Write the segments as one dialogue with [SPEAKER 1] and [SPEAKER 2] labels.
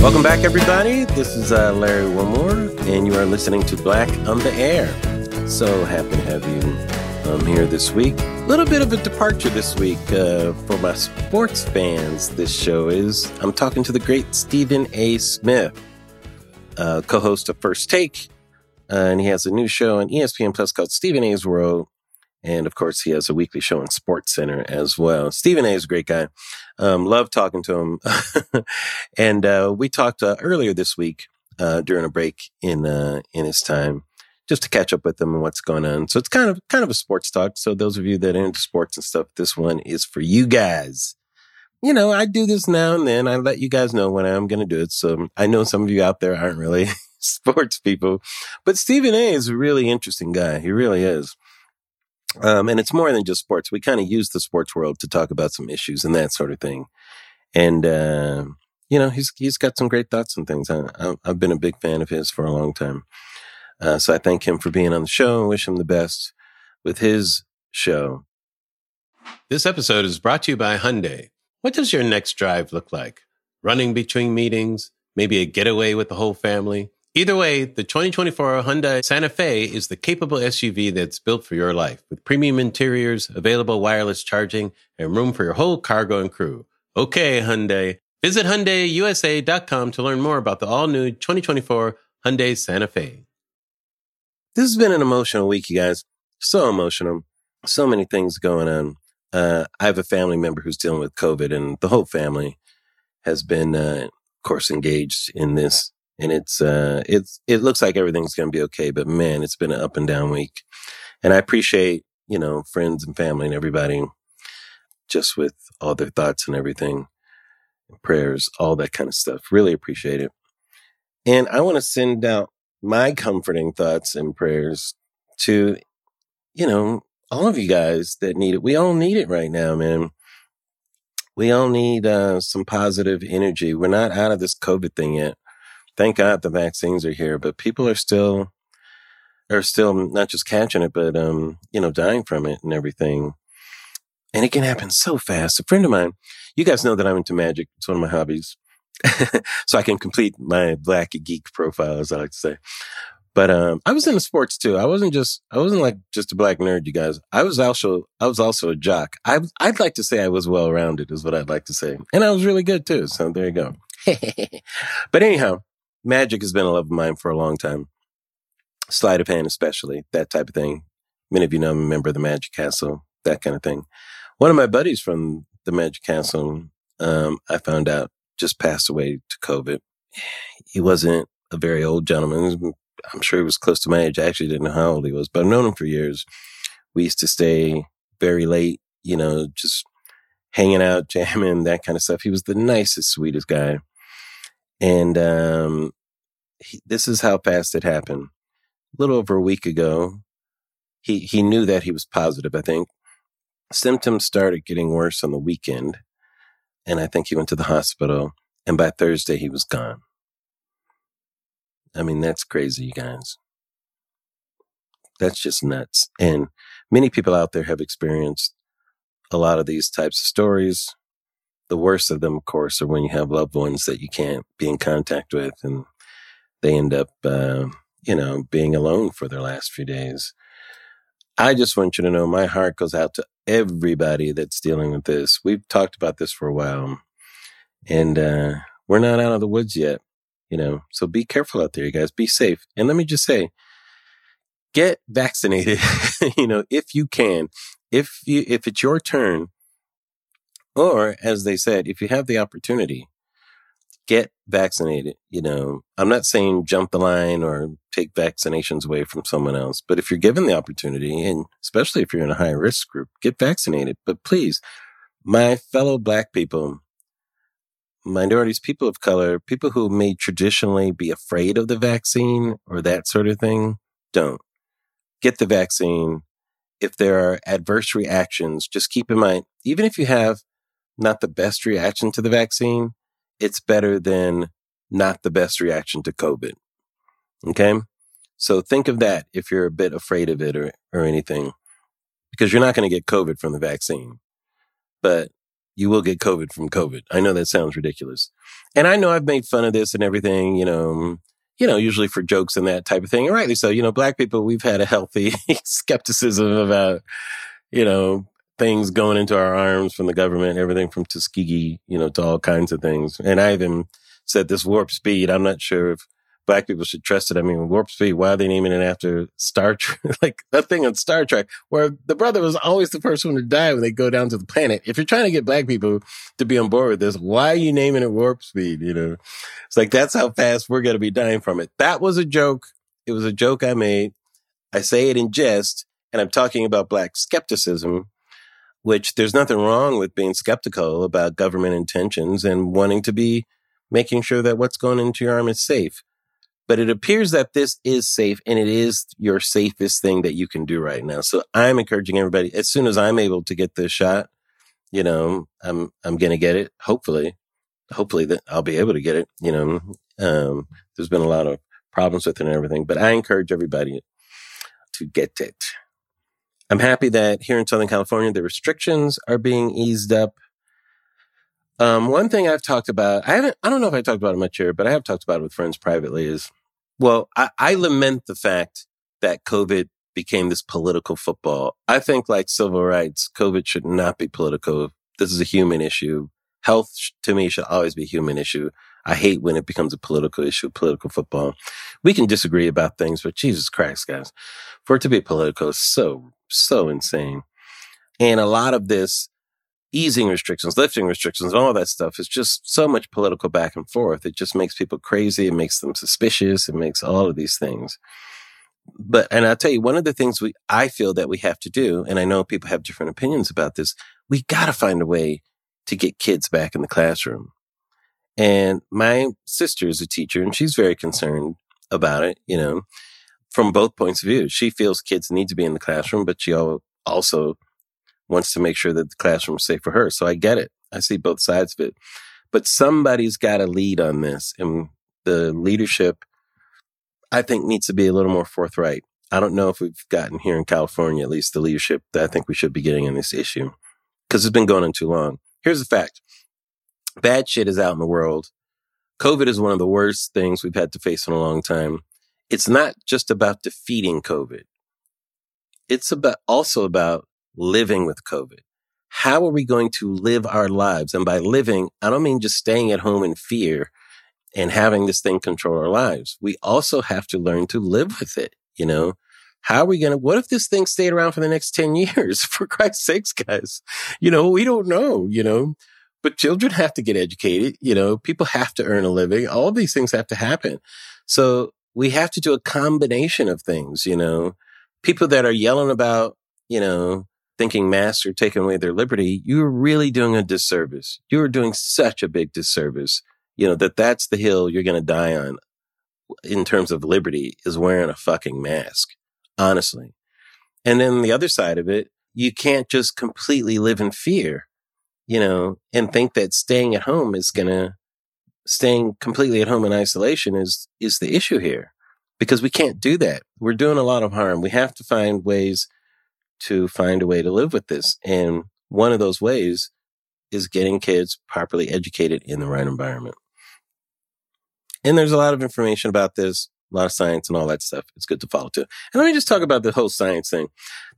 [SPEAKER 1] Welcome back, everybody. This is uh, Larry Wilmore, and you are listening to Black on the Air. So happy to have you um, here this week. A little bit of a departure this week uh, for my sports fans. This show is I'm talking to the great Stephen A. Smith, uh, co-host of First Take, uh, and he has a new show on ESPN Plus called Stephen A's World. And of course, he has a weekly show on Sports Center as well. Stephen A is a great guy. Um, love talking to him. and uh, we talked uh, earlier this week uh, during a break in uh, in his time, just to catch up with him and what's going on. So it's kind of kind of a sports talk. So those of you that are into sports and stuff, this one is for you guys. You know, I do this now and then. I let you guys know when I'm going to do it. So I know some of you out there aren't really sports people, but Stephen A is a really interesting guy. He really is. Um, and it's more than just sports. We kind of use the sports world to talk about some issues and that sort of thing. And, uh, you know, he's, he's got some great thoughts and things. I, have been a big fan of his for a long time. Uh, so I thank him for being on the show and wish him the best with his show.
[SPEAKER 2] This episode is brought to you by Hyundai. What does your next drive look like? Running between meetings, maybe a getaway with the whole family? Either way, the 2024 Hyundai Santa Fe is the capable SUV that's built for your life with premium interiors, available wireless charging, and room for your whole cargo and crew. Okay, Hyundai. Visit HyundaiUSA.com to learn more about the all-new 2024 Hyundai Santa Fe.
[SPEAKER 1] This has been an emotional week, you guys. So emotional. So many things going on. Uh, I have a family member who's dealing with COVID, and the whole family has been, uh, of course, engaged in this and it's uh it's it looks like everything's going to be okay but man it's been an up and down week. And i appreciate you know friends and family and everybody just with all their thoughts and everything prayers all that kind of stuff. Really appreciate it. And i want to send out my comforting thoughts and prayers to you know all of you guys that need it. We all need it right now man. We all need uh, some positive energy. We're not out of this covid thing yet thank God the vaccines are here, but people are still are still not just catching it, but um, you know, dying from it and everything. And it can happen so fast. A friend of mine, you guys know that I'm into magic. It's one of my hobbies. so I can complete my black geek profile, as I like to say. But um, I was into sports too. I wasn't just I wasn't like just a black nerd, you guys. I was also I was also a jock. I I'd like to say I was well rounded, is what I'd like to say, and I was really good too. So there you go. but anyhow, magic has been a love of mine for a long time. Sleight of hand, especially that type of thing. Many of you know I'm a member of the Magic Castle, that kind of thing. One of my buddies from the Magic Castle, um, I found out just passed away to COVID. He wasn't a very old gentleman. I'm sure he was close to my age. I actually didn't know how old he was, but I've known him for years. We used to stay very late, you know, just hanging out, jamming, that kind of stuff. He was the nicest, sweetest guy. And um, this is how fast it happened. A little over a week ago, he he knew that he was positive. I think symptoms started getting worse on the weekend, and I think he went to the hospital. And by Thursday, he was gone. I mean, that's crazy, you guys. That's just nuts. And many people out there have experienced a lot of these types of stories the worst of them, of course, are when you have loved ones that you can't be in contact with and they end up, uh, you know, being alone for their last few days. I just want you to know my heart goes out to everybody that's dealing with this. We've talked about this for a while and, uh, we're not out of the woods yet, you know, so be careful out there, you guys. Be safe. And let me just say, get vaccinated, you know, if you can. If you, if it's your turn or, as they said, if you have the opportunity, get vaccinated. You know, I'm not saying jump the line or take vaccinations away from someone else, but if you're given the opportunity, and especially if you're in a high risk group, get vaccinated. But please, my fellow Black people, minorities, people of color, people who may traditionally be afraid of the vaccine or that sort of thing, don't. Get the vaccine. If there are adverse reactions, just keep in mind, even if you have not the best reaction to the vaccine, it's better than not the best reaction to COVID. Okay. So think of that if you're a bit afraid of it or, or anything, because you're not going to get COVID from the vaccine. but you will get COVID from COVID. I know that sounds ridiculous. And I know I've made fun of this and everything, you know, mm, you know, usually for jokes and that type of thing. And rightly so. You know, black people, we've had a healthy skepticism about, you know, things going into our arms from the government, everything from Tuskegee, you know, to all kinds of things. And I even said this warp speed. I'm not sure if black people should trust it. I mean, warp speed, why are they naming it after Star Trek? like that thing on Star Trek where the brother was always the first one to die when they go down to the planet. If you're trying to get black people to be on board with this, why are you naming it warp speed? You know, it's like, that's how fast we're going to be dying from it. That was a joke. It was a joke I made. I say it in jest and I'm talking about black skepticism which there's nothing wrong with being skeptical about government intentions and wanting to be making sure that what's going into your arm is safe. But it appears that this is safe and it is your safest thing that you can do right now. So I'm encouraging everybody, as soon as I'm able to get this shot, you know, I'm, I'm going to get it. Hopefully, hopefully that I'll be able to get it. You know, um, there's been a lot of problems with it and everything, but I encourage everybody to get it. I'm happy that here in Southern California, the restrictions are being eased up. Um, one thing I've talked about, I haven't, I don't know if I talked about it much here, but I have talked about it with friends privately is, well, I, I lament the fact that COVID became this political football. I think like civil rights, COVID should not be political. This is a human issue. Health to me should always be a human issue. I hate when it becomes a political issue, political football. We can disagree about things, but Jesus Christ, guys, for it to be political is so, so insane. And a lot of this easing restrictions, lifting restrictions, all that stuff is just so much political back and forth. It just makes people crazy. It makes them suspicious. It makes all of these things. But, and I'll tell you, one of the things we, I feel that we have to do, and I know people have different opinions about this, we got to find a way to get kids back in the classroom. And my sister is a teacher and she's very concerned about it, you know, from both points of view. She feels kids need to be in the classroom, but she also wants to make sure that the classroom is safe for her. So I get it. I see both sides of it. But somebody's got to lead on this. And the leadership, I think, needs to be a little more forthright. I don't know if we've gotten here in California, at least the leadership that I think we should be getting in this issue because it's been going on too long. Here's the fact bad shit is out in the world. COVID is one of the worst things we've had to face in a long time. It's not just about defeating COVID. It's about also about living with COVID. How are we going to live our lives? And by living, I don't mean just staying at home in fear and having this thing control our lives. We also have to learn to live with it. You know, how are we going to, what if this thing stayed around for the next 10 years? For Christ's sakes, guys, you know, we don't know, you know, but children have to get educated. You know, people have to earn a living. All these things have to happen. So we have to do a combination of things, you know, people that are yelling about, you know, thinking masks are taking away their liberty, you're really doing a disservice. You're doing such a big disservice, you know, that that's the hill you're going to die on in terms of liberty is wearing a fucking mask, honestly. And then the other side of it, you can't just completely live in fear, you know, and think that staying at home is going to, staying completely at home in isolation is, is the issue here because we can't do that. We're doing a lot of harm. We have to find ways to find a way to live with this. And one of those ways is getting kids properly educated in the right environment. And there's a lot of information about this, a lot of science and all that stuff. It's good to follow too. And let me just talk about the whole science thing.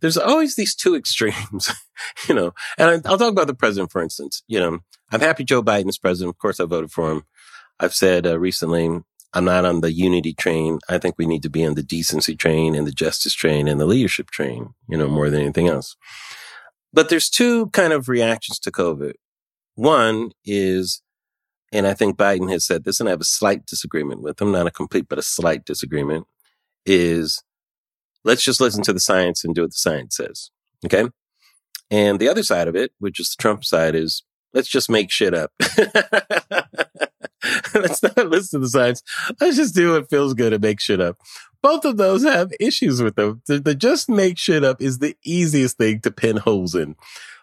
[SPEAKER 1] There's always these two extremes, you know, and I'll talk about the president, for instance. You know, I'm happy Joe Biden is president. Of course, I voted for him. I've said uh, recently I'm not on the unity train. I think we need to be on the decency train and the justice train and the leadership train, you know, more than anything else. But there's two kind of reactions to COVID. One is, and I think Biden has said this, and I have a slight disagreement with him, not a complete, but a slight disagreement, is let's just listen to the science and do what the science says. Okay. And the other side of it, which is the Trump side, is let's just make shit up. Let's not listen to the science. Let's just do what feels good and make shit up. Both of those have issues with them. The, the just make shit up is the easiest thing to pin holes in.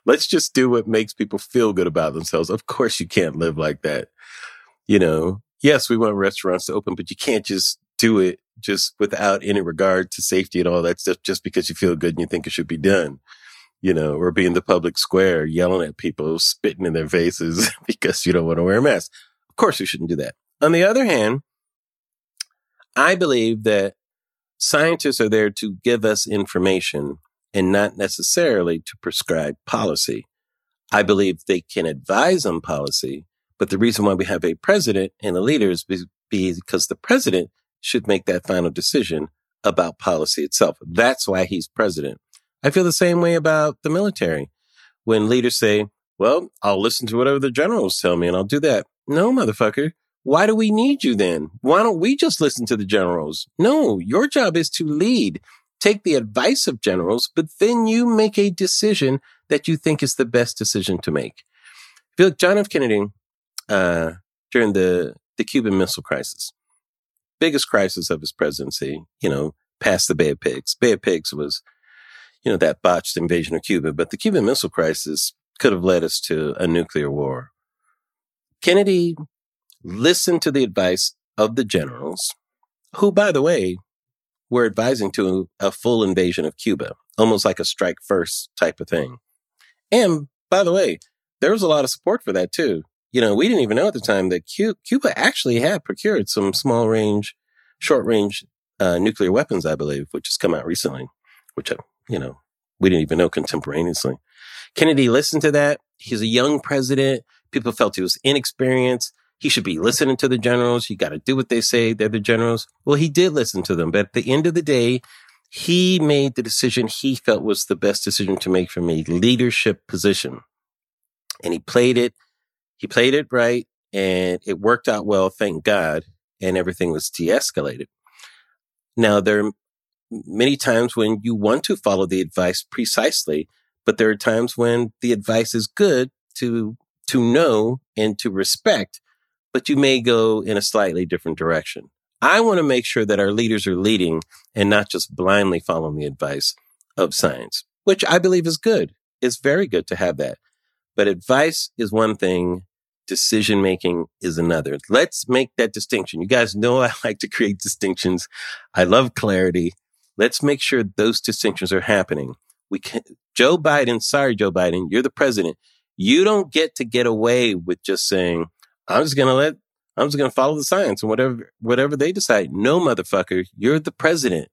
[SPEAKER 1] Let's just do what makes people feel good about themselves. Of course, you can't live like that. You know, yes, we want restaurants to open, but you can't just do it just without any regard to safety and all that stuff just because you feel good and you think it should be done. you know, or be in the public square yelling at people, spitting in their faces because you don't want to wear a mask. Course, we shouldn't do that. On the other hand, I believe that scientists are there to give us information and not necessarily to prescribe policy. I believe they can advise on policy, but the reason why we have a president and a leader is because the president should make that final decision about policy itself. That's why he's president. I feel the same way about the military. When leaders say, well, I'll listen to whatever the generals tell me and I'll do that. No, motherfucker. Why do we need you then? Why don't we just listen to the generals? No, your job is to lead, take the advice of generals, but then you make a decision that you think is the best decision to make. I feel like John F. Kennedy, uh, during the, the Cuban Missile Crisis, biggest crisis of his presidency, you know, past the Bay of Pigs. Bay of Pigs was, you know, that botched invasion of Cuba, but the Cuban Missile Crisis could have led us to a nuclear war. Kennedy listened to the advice of the generals, who, by the way, were advising to a full invasion of Cuba, almost like a strike first type of thing. And by the way, there was a lot of support for that too. You know, we didn't even know at the time that Cuba actually had procured some small range, short range uh, nuclear weapons, I believe, which has come out recently, which, uh, you know, we didn't even know contemporaneously. Kennedy listened to that. He's a young president. People felt he was inexperienced. He should be listening to the generals. You got to do what they say. They're the generals. Well, he did listen to them, but at the end of the day, he made the decision he felt was the best decision to make from a leadership position. And he played it. He played it right and it worked out well. Thank God. And everything was de-escalated. Now there are many times when you want to follow the advice precisely, but there are times when the advice is good to, to know and to respect, but you may go in a slightly different direction. I want to make sure that our leaders are leading and not just blindly following the advice of science, which I believe is good. It's very good to have that. But advice is one thing. Decision making is another. Let's make that distinction. You guys know I like to create distinctions. I love clarity. Let's make sure those distinctions are happening. We can, Joe Biden, sorry, Joe Biden, you're the president. You don't get to get away with just saying, I'm just going to let I'm just going to follow the science and whatever, whatever they decide. No, motherfucker, you're the president.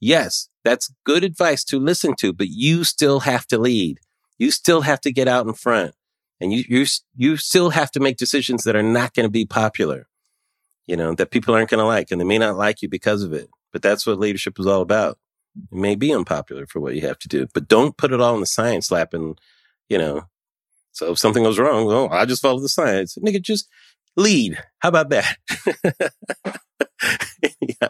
[SPEAKER 1] Yes, that's good advice to listen to, but you still have to lead. You still have to get out in front and you, you, you still have to make decisions that are not going to be popular, you know, that people aren't going to like and they may not like you because of it. But that's what leadership is all about. It may be unpopular for what you have to do, but don't put it all in the science lap and, you know, so if something goes wrong, well, I just follow the science. Nigga, just lead. How about that? yeah.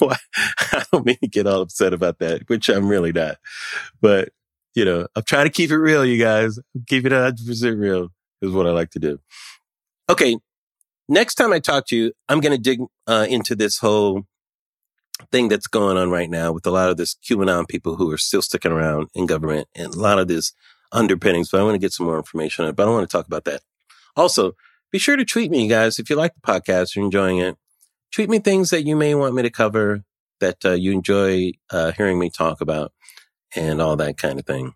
[SPEAKER 1] I don't mean to get all upset about that, which I'm really not. But, you know, I'm trying to keep it real, you guys. Keep it 100% real is what I like to do. Okay. Next time I talk to you, I'm going to dig uh, into this whole thing that's going on right now with a lot of this QAnon people who are still sticking around in government and a lot of this underpinnings. But I want to get some more information on it, but I don't want to talk about that. Also, be sure to tweet me, guys, if you like the podcast, you're enjoying it. Tweet me things that you may want me to cover that uh, you enjoy uh, hearing me talk about and all that kind of thing.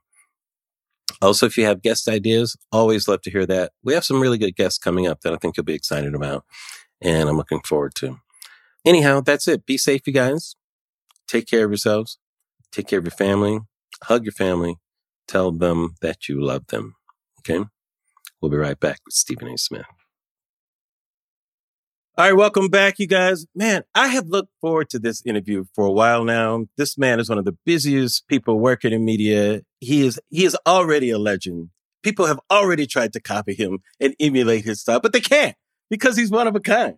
[SPEAKER 1] Also, if you have guest ideas, always love to hear that. We have some really good guests coming up that I think you'll be excited about and I'm looking forward to. Anyhow, that's it. Be safe, you guys. Take care of yourselves. Take care of your family. Hug your family. Tell them that you love them. Okay. We'll be right back with Stephen A. Smith. All right, welcome back, you guys. Man, I have looked forward to this interview for a while now. This man is one of the busiest people working in media. He is he is already a legend. People have already tried to copy him and emulate his style, but they can't because he's one of a kind.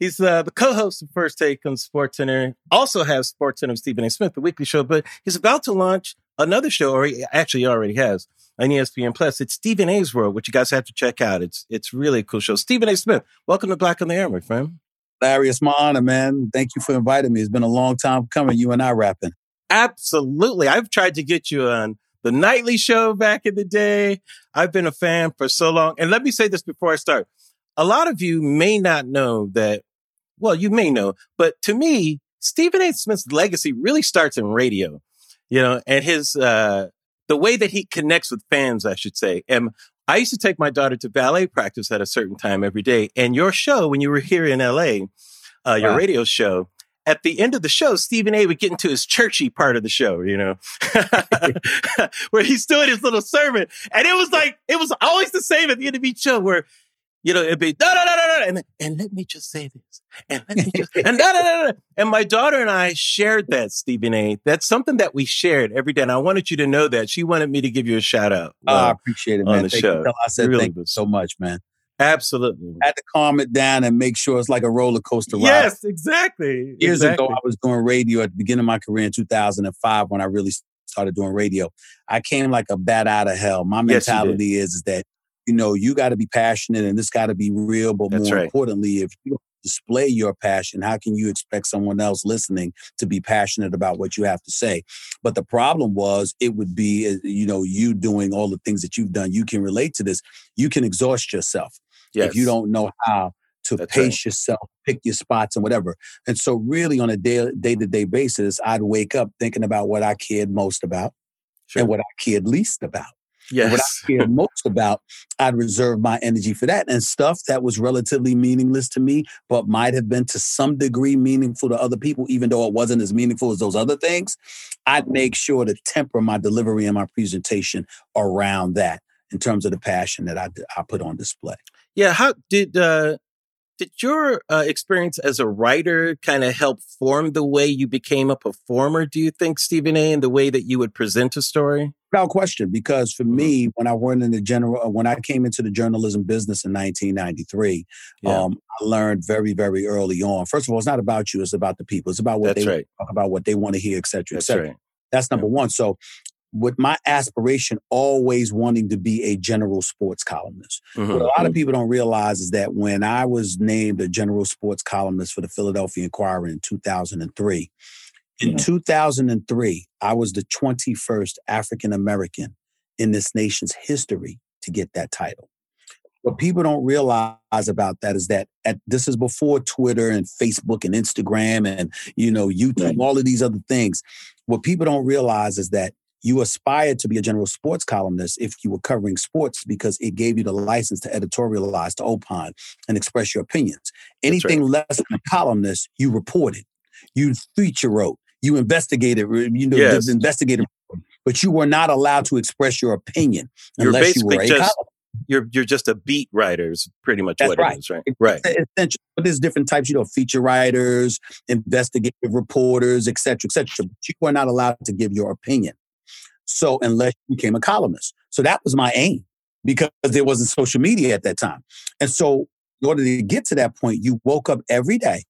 [SPEAKER 1] He's uh, the co-host of First Take on SportsCenter. Also has Sports Center with Stephen A. Smith, the weekly show, but he's about to launch another show, or he actually already has on ESPN Plus. It's Stephen A's World, which you guys have to check out. It's it's really a cool show. Stephen A. Smith, welcome to Black on the Air, my friend.
[SPEAKER 3] Larry, it's my honor, man. Thank you for inviting me. It's been a long time coming. You and I rapping.
[SPEAKER 1] Absolutely. I've tried to get you on the nightly show back in the day. I've been a fan for so long. And let me say this before I start. A lot of you may not know that, well, you may know, but to me, Stephen A. Smith's legacy really starts in radio, you know, and his, uh, the way that he connects with fans, I should say. And I used to take my daughter to ballet practice at a certain time every day. And your show, when you were here in LA, uh, your wow. radio show, at the end of the show, Stephen A would get into his churchy part of the show, you know, where he's doing his little sermon. And it was like, it was always the same at the end of each show where you know, it'd be da da da da and and let me just say this, and let me just and da da da da. And my daughter and I shared that, Stephen A. That's something that we shared every day, and I wanted you to know that. She wanted me to give you a shout out.
[SPEAKER 3] Oh, I uh, appreciate it, man. On the thank show, you. I said really thank you so much, man.
[SPEAKER 1] Absolutely.
[SPEAKER 3] I had to calm it down and make sure it's like a roller coaster ride.
[SPEAKER 1] Yes, exactly.
[SPEAKER 3] Years
[SPEAKER 1] exactly.
[SPEAKER 3] ago, I was doing radio at the beginning of my career in 2005 when I really started doing radio. I came like a bat out of hell. My mentality yes, is, is that you know, you got to be passionate and this got to be real. But That's more right. importantly, if you display your passion, how can you expect someone else listening to be passionate about what you have to say? But the problem was, it would be, uh, you know, you doing all the things that you've done. You can relate to this. You can exhaust yourself yes. if you don't know how to That's pace right. yourself, pick your spots and whatever. And so, really, on a day to day basis, I'd wake up thinking about what I cared most about sure. and what I cared least about.
[SPEAKER 1] Yes.
[SPEAKER 3] What I care most about, I'd reserve my energy for that. And stuff that was relatively meaningless to me, but might have been to some degree meaningful to other people, even though it wasn't as meaningful as those other things, I'd make sure to temper my delivery and my presentation around that in terms of the passion that I, I put on display.
[SPEAKER 1] Yeah. How did, uh, did your uh, experience as a writer kind of help form the way you became a performer, do you think, Stephen A., and the way that you would present a story?
[SPEAKER 3] Without question, because for mm-hmm. me, when I went in the general, uh, when I came into the journalism business in 1993, yeah. um, I learned very, very early on. First of all, it's not about you; it's about the people. It's about what
[SPEAKER 1] That's
[SPEAKER 3] they
[SPEAKER 1] right.
[SPEAKER 3] talk about, what they want to hear, etc cetera,
[SPEAKER 1] et
[SPEAKER 3] cetera.
[SPEAKER 1] Right.
[SPEAKER 3] That's number yeah. one. So with my aspiration always wanting to be a general sports columnist. Mm-hmm. What a lot of people don't realize is that when I was named a general sports columnist for the Philadelphia Inquirer in 2003, in 2003, I was the 21st African American in this nation's history to get that title. What people don't realize about that is that at, this is before Twitter and Facebook and Instagram and you know YouTube, right. all of these other things. What people don't realize is that you aspired to be a general sports columnist if you were covering sports because it gave you the license to editorialize, to opine, and express your opinions. Anything right. less than a columnist, you reported, you feature wrote, you investigated, you know, yes. investigated, but you were not allowed to express your opinion unless you were a just, columnist.
[SPEAKER 1] You're you're just a beat writer is pretty much
[SPEAKER 3] That's
[SPEAKER 1] what
[SPEAKER 3] right.
[SPEAKER 1] it is, right?
[SPEAKER 3] It's
[SPEAKER 1] right.
[SPEAKER 3] Essential. But there's different types, you know, feature writers, investigative reporters, et cetera, et cetera. But you are not allowed to give your opinion. So unless you became a columnist. So that was my aim because there wasn't social media at that time. And so in order to get to that point, you woke up every day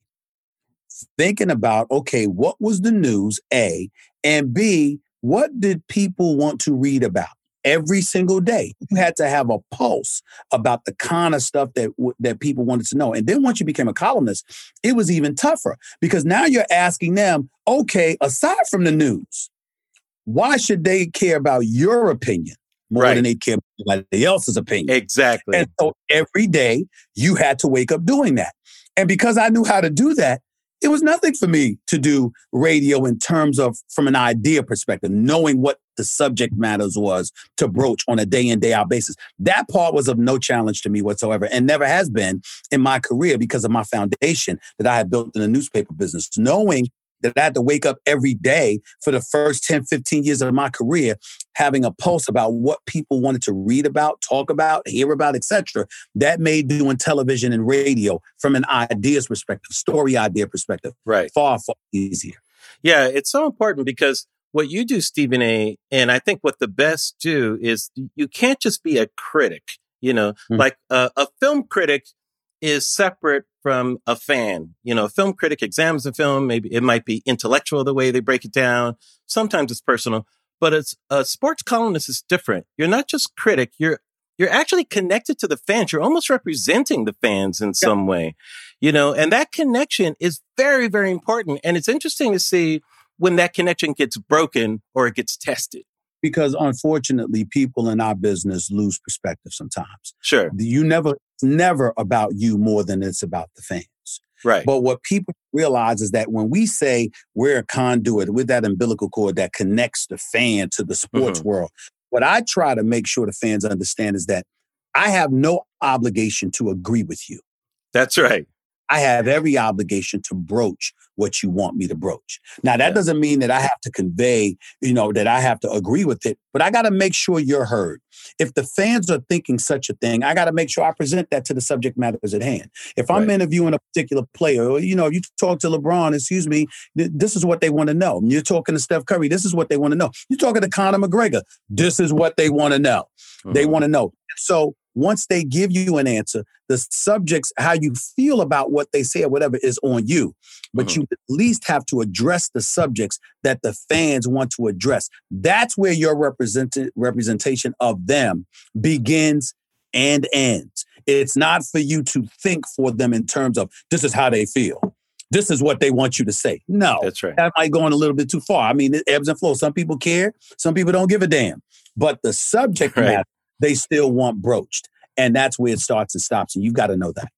[SPEAKER 3] thinking about, okay, what was the news, A, and B, what did people want to read about? Every single day, you had to have a pulse about the kind of stuff that that people wanted to know. And then once you became a columnist, it was even tougher because now you're asking them, okay, aside from the news, why should they care about your opinion more right. than they care about anybody else's opinion?
[SPEAKER 1] Exactly.
[SPEAKER 3] And so every day you had to wake up doing that. And because I knew how to do that, it was nothing for me to do radio in terms of from an idea perspective, knowing what the subject matters was to broach on a day in, day out basis. That part was of no challenge to me whatsoever and never has been in my career because of my foundation that I had built in the newspaper business. Knowing that I had to wake up every day for the first 10, 15 years of my career, having a pulse about what people wanted to read about, talk about, hear about, etc. That made doing television and radio from an ideas perspective, story idea perspective,
[SPEAKER 1] right.
[SPEAKER 3] far, far easier.
[SPEAKER 1] Yeah, it's so important because what you do, Stephen A., and I think what the best do is you can't just be a critic. You know, mm-hmm. like uh, a film critic is separate from a fan. You know, a film critic examines a film. Maybe it might be intellectual the way they break it down. Sometimes it's personal, but it's a sports columnist is different. You're not just critic. You're you're actually connected to the fans. You're almost representing the fans in some way, you know, and that connection is very, very important. And it's interesting to see when that connection gets broken or it gets tested
[SPEAKER 3] because unfortunately people in our business lose perspective sometimes
[SPEAKER 1] sure
[SPEAKER 3] you never never about you more than it's about the fans
[SPEAKER 1] Right.
[SPEAKER 3] But what people realize is that when we say we're a conduit with that umbilical cord that connects the fan to the sports mm-hmm. world, what I try to make sure the fans understand is that I have no obligation to agree with you.
[SPEAKER 1] That's right.
[SPEAKER 3] I have every obligation to broach what you want me to broach. Now, that yeah. doesn't mean that I have to convey, you know, that I have to agree with it, but I got to make sure you're heard. If the fans are thinking such a thing, I got to make sure I present that to the subject matters at hand. If I'm right. interviewing a particular player, or, you know, you talk to LeBron, excuse me, th- this is what they want to know. You're talking to Steph Curry, this is what they want to know. You're talking to Conor McGregor, this is what they want to know. Mm-hmm. They want to know. So once they give you an answer, the subjects, how you feel about what they say or whatever is on you. But mm-hmm. you at least have to address the subjects that the fans want to address. That's where your represent- representation of them begins and ends. It's not for you to think for them in terms of this is how they feel. This is what they want you to say. No,
[SPEAKER 1] that's right.
[SPEAKER 3] That might go in a little bit too far. I mean, it ebbs and flows. Some people care, some people don't give a damn. But the subject right. matter they still want broached. And that's where it starts and stops. And you've got to know that.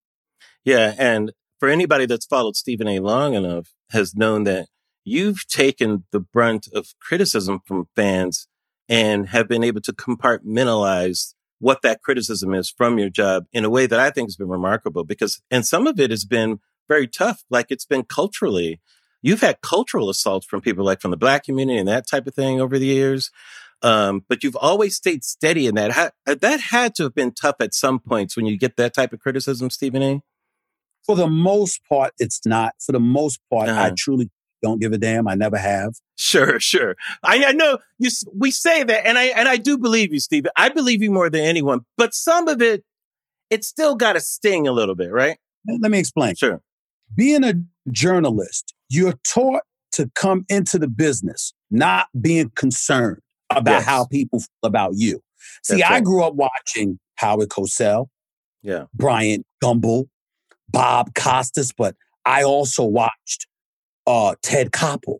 [SPEAKER 1] Yeah. And for anybody that's followed Stephen A long enough has known that you've taken the brunt of criticism from fans and have been able to compartmentalize what that criticism is from your job in a way that I think has been remarkable because, and some of it has been very tough. Like it's been culturally, you've had cultural assaults from people like from the black community and that type of thing over the years. Um, but you've always stayed steady in that. Ha- uh, that had to have been tough at some points when you get that type of criticism, Stephen A.
[SPEAKER 3] For the most part, it's not. For the most part, uh-huh. I truly don't give a damn. I never have.
[SPEAKER 1] Sure, sure. I, I, know you. We say that, and I and I do believe you, Stephen. I believe you more than anyone. But some of it, it's still got to sting a little bit, right?
[SPEAKER 3] Let me explain.
[SPEAKER 1] Sure.
[SPEAKER 3] Being a journalist, you're taught to come into the business not being concerned about yes. how people feel about you. See, I grew up watching Howard Cosell,
[SPEAKER 1] yeah,
[SPEAKER 3] Bryant Gumbel, Bob Costas, but I also watched uh, Ted Koppel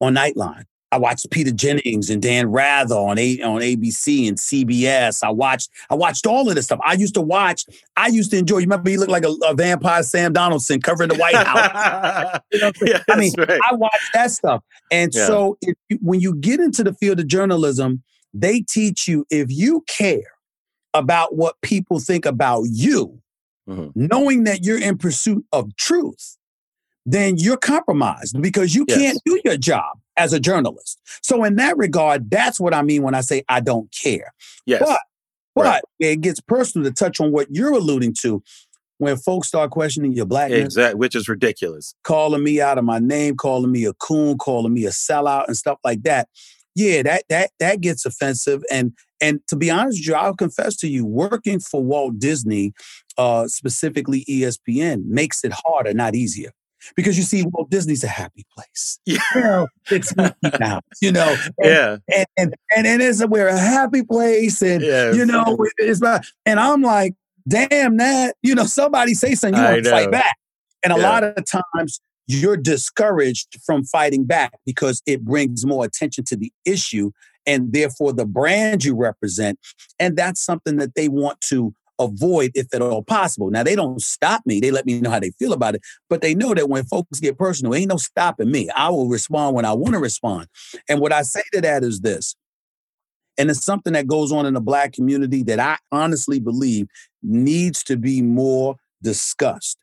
[SPEAKER 3] on Nightline. I watched Peter Jennings and Dan Rather on A- on ABC and CBS. I watched I watched all of this stuff. I used to watch. I used to enjoy. You remember he looked like a, a vampire Sam Donaldson covering the White House. you know yes, I mean, right. I watched that stuff. And yeah. so if, when you get into the field of journalism, they teach you if you care about what people think about you, mm-hmm. knowing that you're in pursuit of truth, then you're compromised because you yes. can't do your job as a journalist. So in that regard, that's what I mean when I say I don't care.
[SPEAKER 1] Yes.
[SPEAKER 3] But but right. it gets personal to touch on what you're alluding to when folks start questioning your blackness.
[SPEAKER 1] Exactly, which is ridiculous.
[SPEAKER 3] Calling me out of my name, calling me a coon, calling me a sellout and stuff like that. Yeah, that that that gets offensive. And and to be honest with you, I'll confess to you, working for Walt Disney, uh, specifically ESPN, makes it harder, not easier because you see, Walt Disney's a happy place.
[SPEAKER 1] Yeah. You know,
[SPEAKER 3] it's now, you know.
[SPEAKER 1] And, yeah.
[SPEAKER 3] And and and, and it's we're a happy place, and yeah. you know, it's about, and I'm like, damn that, you know, somebody say something, you want to fight back. And a yeah. lot of times you're discouraged from fighting back because it brings more attention to the issue and therefore the brand you represent. And that's something that they want to avoid if at all possible. Now they don't stop me. They let me know how they feel about it, but they know that when folks get personal, ain't no stopping me. I will respond when I want to respond. And what I say to that is this. And it's something that goes on in the black community that I honestly believe needs to be more discussed.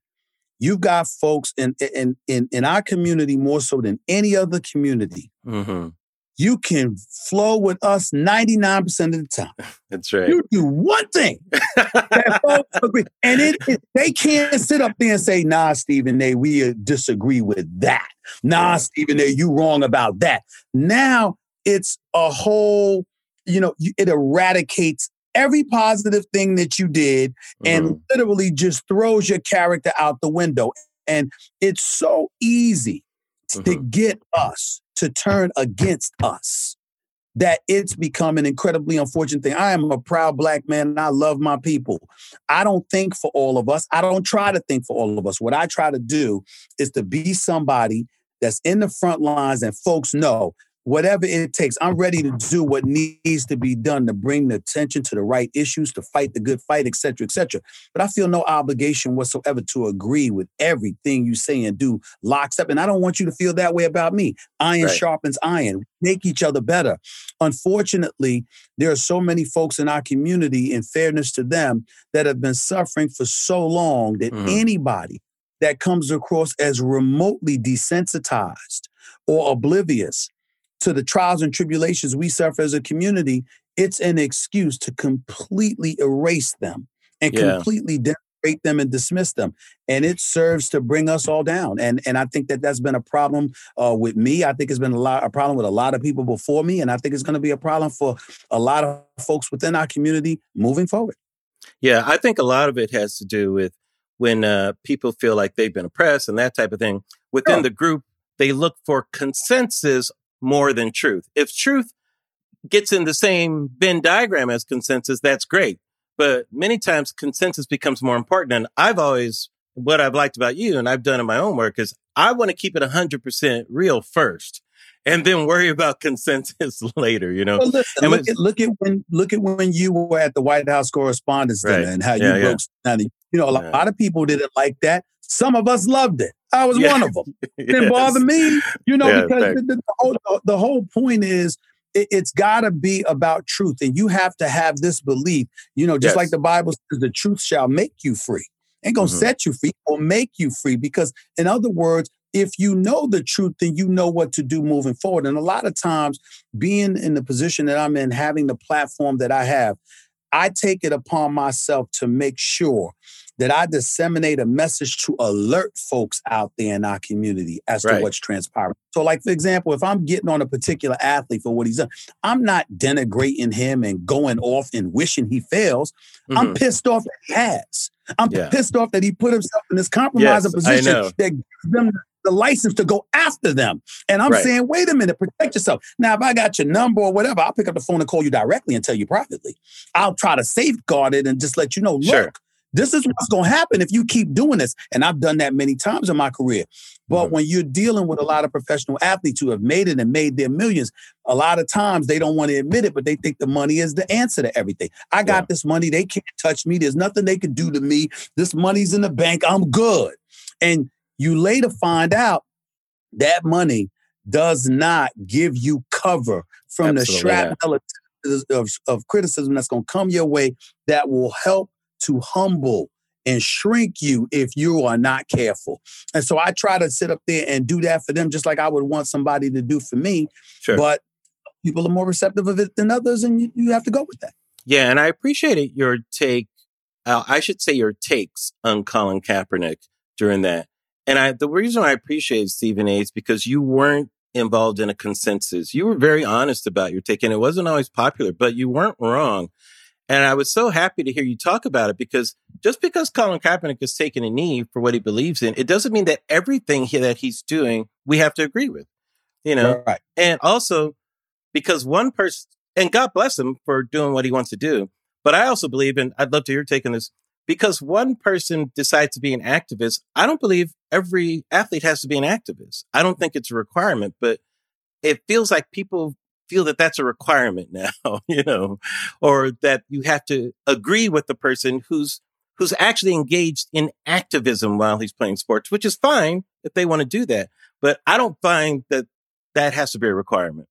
[SPEAKER 3] You've got folks in in in, in our community more so than any other community mm-hmm you can flow with us 99% of the time.
[SPEAKER 1] That's right.
[SPEAKER 3] You do one thing And it, it, they can't sit up there and say, nah, Stephen A, we uh, disagree with that. Nah, yeah. Stephen A, you wrong about that. Now it's a whole, you know, it eradicates every positive thing that you did mm-hmm. and literally just throws your character out the window. And it's so easy mm-hmm. to get us to turn against us that it's become an incredibly unfortunate thing. I am a proud black man and I love my people. I don't think for all of us. I don't try to think for all of us. What I try to do is to be somebody that's in the front lines and folks know whatever it takes. I'm ready to do what needs to be done to bring the attention to the right issues, to fight the good fight, et cetera, et cetera. But I feel no obligation whatsoever to agree with everything you say and do locks up. And I don't want you to feel that way about me. Iron right. sharpens iron. Make each other better. Unfortunately, there are so many folks in our community, in fairness to them, that have been suffering for so long that mm-hmm. anybody that comes across as remotely desensitized or oblivious to the trials and tribulations we suffer as a community, it's an excuse to completely erase them and yeah. completely denigrate them and dismiss them. And it serves to bring us all down. And and I think that that's been a problem uh, with me. I think it's been a lot a problem with a lot of people before me, and I think it's going to be a problem for a lot of folks within our community moving forward.
[SPEAKER 1] Yeah, I think a lot of it has to do with when uh, people feel like they've been oppressed and that type of thing. Within sure. the group, they look for consensus more than truth. If truth gets in the same Venn diagram as consensus, that's great. But many times consensus becomes more important. And I've always, what I've liked about you and I've done in my own work is I want to keep it 100% real first and then worry about consensus later, you know.
[SPEAKER 3] Well, listen, look, at, look at when look at when you were at the White House Correspondents' Dinner right. and how yeah, you broke down. You know, a yeah. lot of people didn't like that. Some of us loved it. I was yeah. one of them. It didn't yes. bother me, you know, yeah, because the, the, whole, the whole point is it, has got to be about truth. And you have to have this belief, you know, just yes. like the Bible says, the truth shall make you free. Ain't gonna mm-hmm. set you free or make you free. Because, in other words, if you know the truth, then you know what to do moving forward. And a lot of times, being in the position that I'm in, having the platform that I have, I take it upon myself to make sure that I disseminate a message to alert folks out there in our community as right. to what's transpiring. So, like for example, if I'm getting on a particular athlete for what he's done, I'm not denigrating him and going off and wishing he fails. Mm-hmm. I'm pissed off that he has. I'm yeah. pissed off that he put himself in this compromising yes, position that gives them the license to go after them. And I'm right. saying, wait a minute, protect yourself. Now, if I got your number or whatever, I'll pick up the phone and call you directly and tell you privately. I'll try to safeguard it and just let you know, look, sure. This is what's going to happen if you keep doing this. And I've done that many times in my career. But mm-hmm. when you're dealing with a lot of professional athletes who have made it and made their millions, a lot of times they don't want to admit it, but they think the money is the answer to everything. I got yeah. this money. They can't touch me. There's nothing they can do to me. This money's in the bank. I'm good. And you later find out that money does not give you cover from Absolutely, the shrapnel of, of criticism that's going to come your way that will help to humble and shrink you if you are not careful. And so I try to sit up there and do that for them just like I would want somebody to do for me. Sure. But people are more receptive of it than others, and you, you have to go with that.
[SPEAKER 1] Yeah, and I appreciated your take. Uh, I should say your takes on Colin Kaepernick during that. And I, the reason I appreciate Stephen A is because you weren't involved in a consensus. You were very honest about your take, and it wasn't always popular, but you weren't wrong. And I was so happy to hear you talk about it because just because Colin Kaepernick is taking a knee for what he believes in, it doesn't mean that everything he, that he's doing we have to agree with, you know. Right. And also because one person, and God bless him for doing what he wants to do, but I also believe, and I'd love to hear taking this, because one person decides to be an activist. I don't believe every athlete has to be an activist. I don't think it's a requirement, but it feels like people feel that that's a requirement now, you know, or that you have to agree with the person who's who's actually engaged in activism while he's playing sports, which is fine if they want to do that. But I don't find that that has to be a requirement.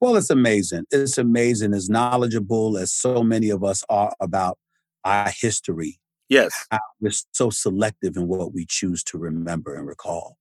[SPEAKER 3] Well, it's amazing. It's amazing as knowledgeable as so many of us are about our history.
[SPEAKER 1] Yes.
[SPEAKER 3] We're so selective in what we choose to remember and recall.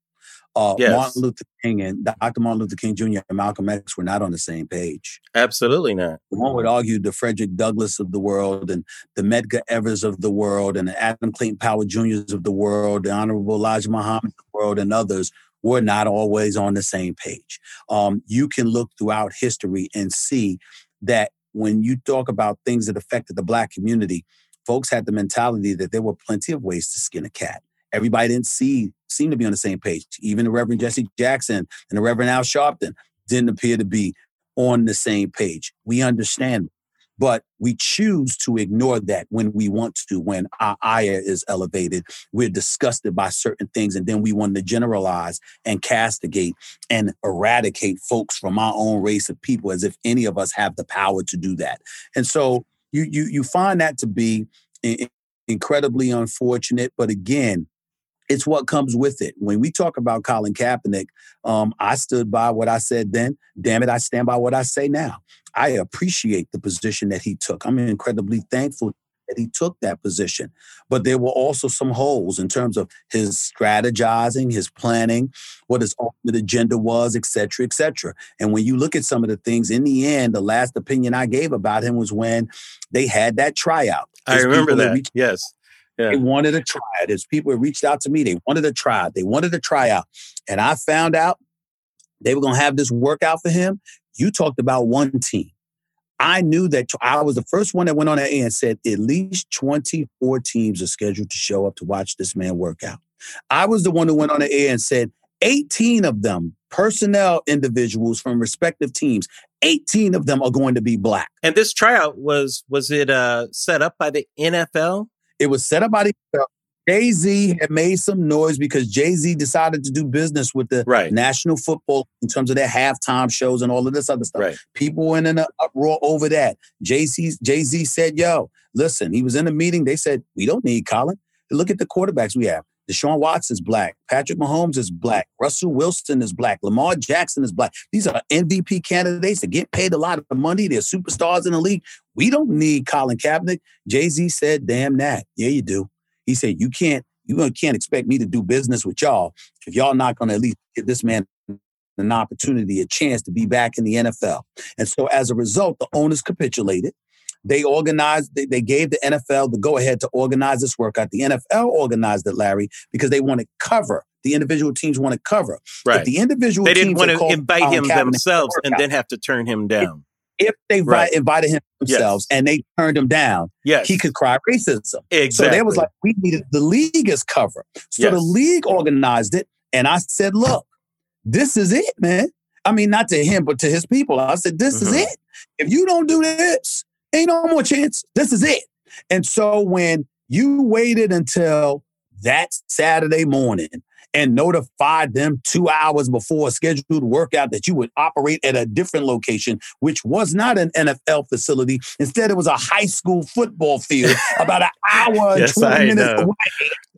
[SPEAKER 3] Uh, yes. Martin Luther King and Dr. Martin Luther King Jr. and Malcolm X were not on the same page.
[SPEAKER 1] Absolutely not.
[SPEAKER 3] One would argue the Frederick Douglass of the world and the Medgar Evers of the world and the Adam Clayton Powell Jr.'s of the world, the Honorable Elijah Muhammad of the world, and others were not always on the same page. Um, you can look throughout history and see that when you talk about things that affected the Black community, folks had the mentality that there were plenty of ways to skin a cat everybody didn't see seem to be on the same page. Even the Reverend Jesse Jackson and the Reverend Al Sharpton didn't appear to be on the same page. We understand. But we choose to ignore that when we want to, when our ire is elevated, we're disgusted by certain things, and then we want to generalize and castigate and eradicate folks from our own race of people as if any of us have the power to do that. And so you you you find that to be incredibly unfortunate. But again, it's what comes with it. When we talk about Colin Kaepernick, um, I stood by what I said then. Damn it, I stand by what I say now. I appreciate the position that he took. I'm incredibly thankful that he took that position. But there were also some holes in terms of his strategizing, his planning, what his ultimate agenda was, et cetera, et cetera. And when you look at some of the things, in the end, the last opinion I gave about him was when they had that tryout.
[SPEAKER 1] I remember that. yes.
[SPEAKER 3] Yeah. They wanted to try it. As people reached out to me, they wanted to try it. They wanted to try out. And I found out they were going to have this workout for him. You talked about one team. I knew that I was the first one that went on that air and said at least 24 teams are scheduled to show up to watch this man work out. I was the one who went on the air and said 18 of them, personnel individuals from respective teams, 18 of them are going to be black.
[SPEAKER 1] And this tryout was was it uh, set up by the NFL?
[SPEAKER 3] It was set up by the Jay Z had made some noise because Jay Z decided to do business with the right. National Football in terms of their halftime shows and all of this other stuff. Right. People went in an uproar over that. Jay Z Jay Z said, "Yo, listen." He was in a meeting. They said, "We don't need Colin. Look at the quarterbacks we have. Deshaun Watson is black. Patrick Mahomes is black. Russell Wilson is black. Lamar Jackson is black. These are MVP candidates that get paid a lot of money. They're superstars in the league. We don't need Colin Kaepernick. Jay Z said, "Damn that. Yeah, you do." He said, "You can't. You can't expect me to do business with y'all if y'all not going to at least give this man an opportunity, a chance to be back in the NFL." And so, as a result, the owners capitulated. They organized, they, they gave the NFL the go ahead to organize this workout. The NFL organized it, Larry, because they want to cover. The individual teams want to cover.
[SPEAKER 1] Right.
[SPEAKER 3] If the individual
[SPEAKER 1] they didn't want to invite him themselves and then have to turn him down.
[SPEAKER 3] If, if they right. invited him themselves yes. and they turned him down, yes. he could cry racism.
[SPEAKER 1] Exactly.
[SPEAKER 3] So they was like, we needed the league as cover. So yes. the league organized it. And I said, look, this is it, man. I mean, not to him, but to his people. I said, this mm-hmm. is it. If you don't do this, Ain't no more chance. This is it. And so when you waited until that Saturday morning and notified them two hours before a scheduled workout that you would operate at a different location, which was not an NFL facility. Instead, it was a high school football field about an hour yes, and 20 I minutes know. away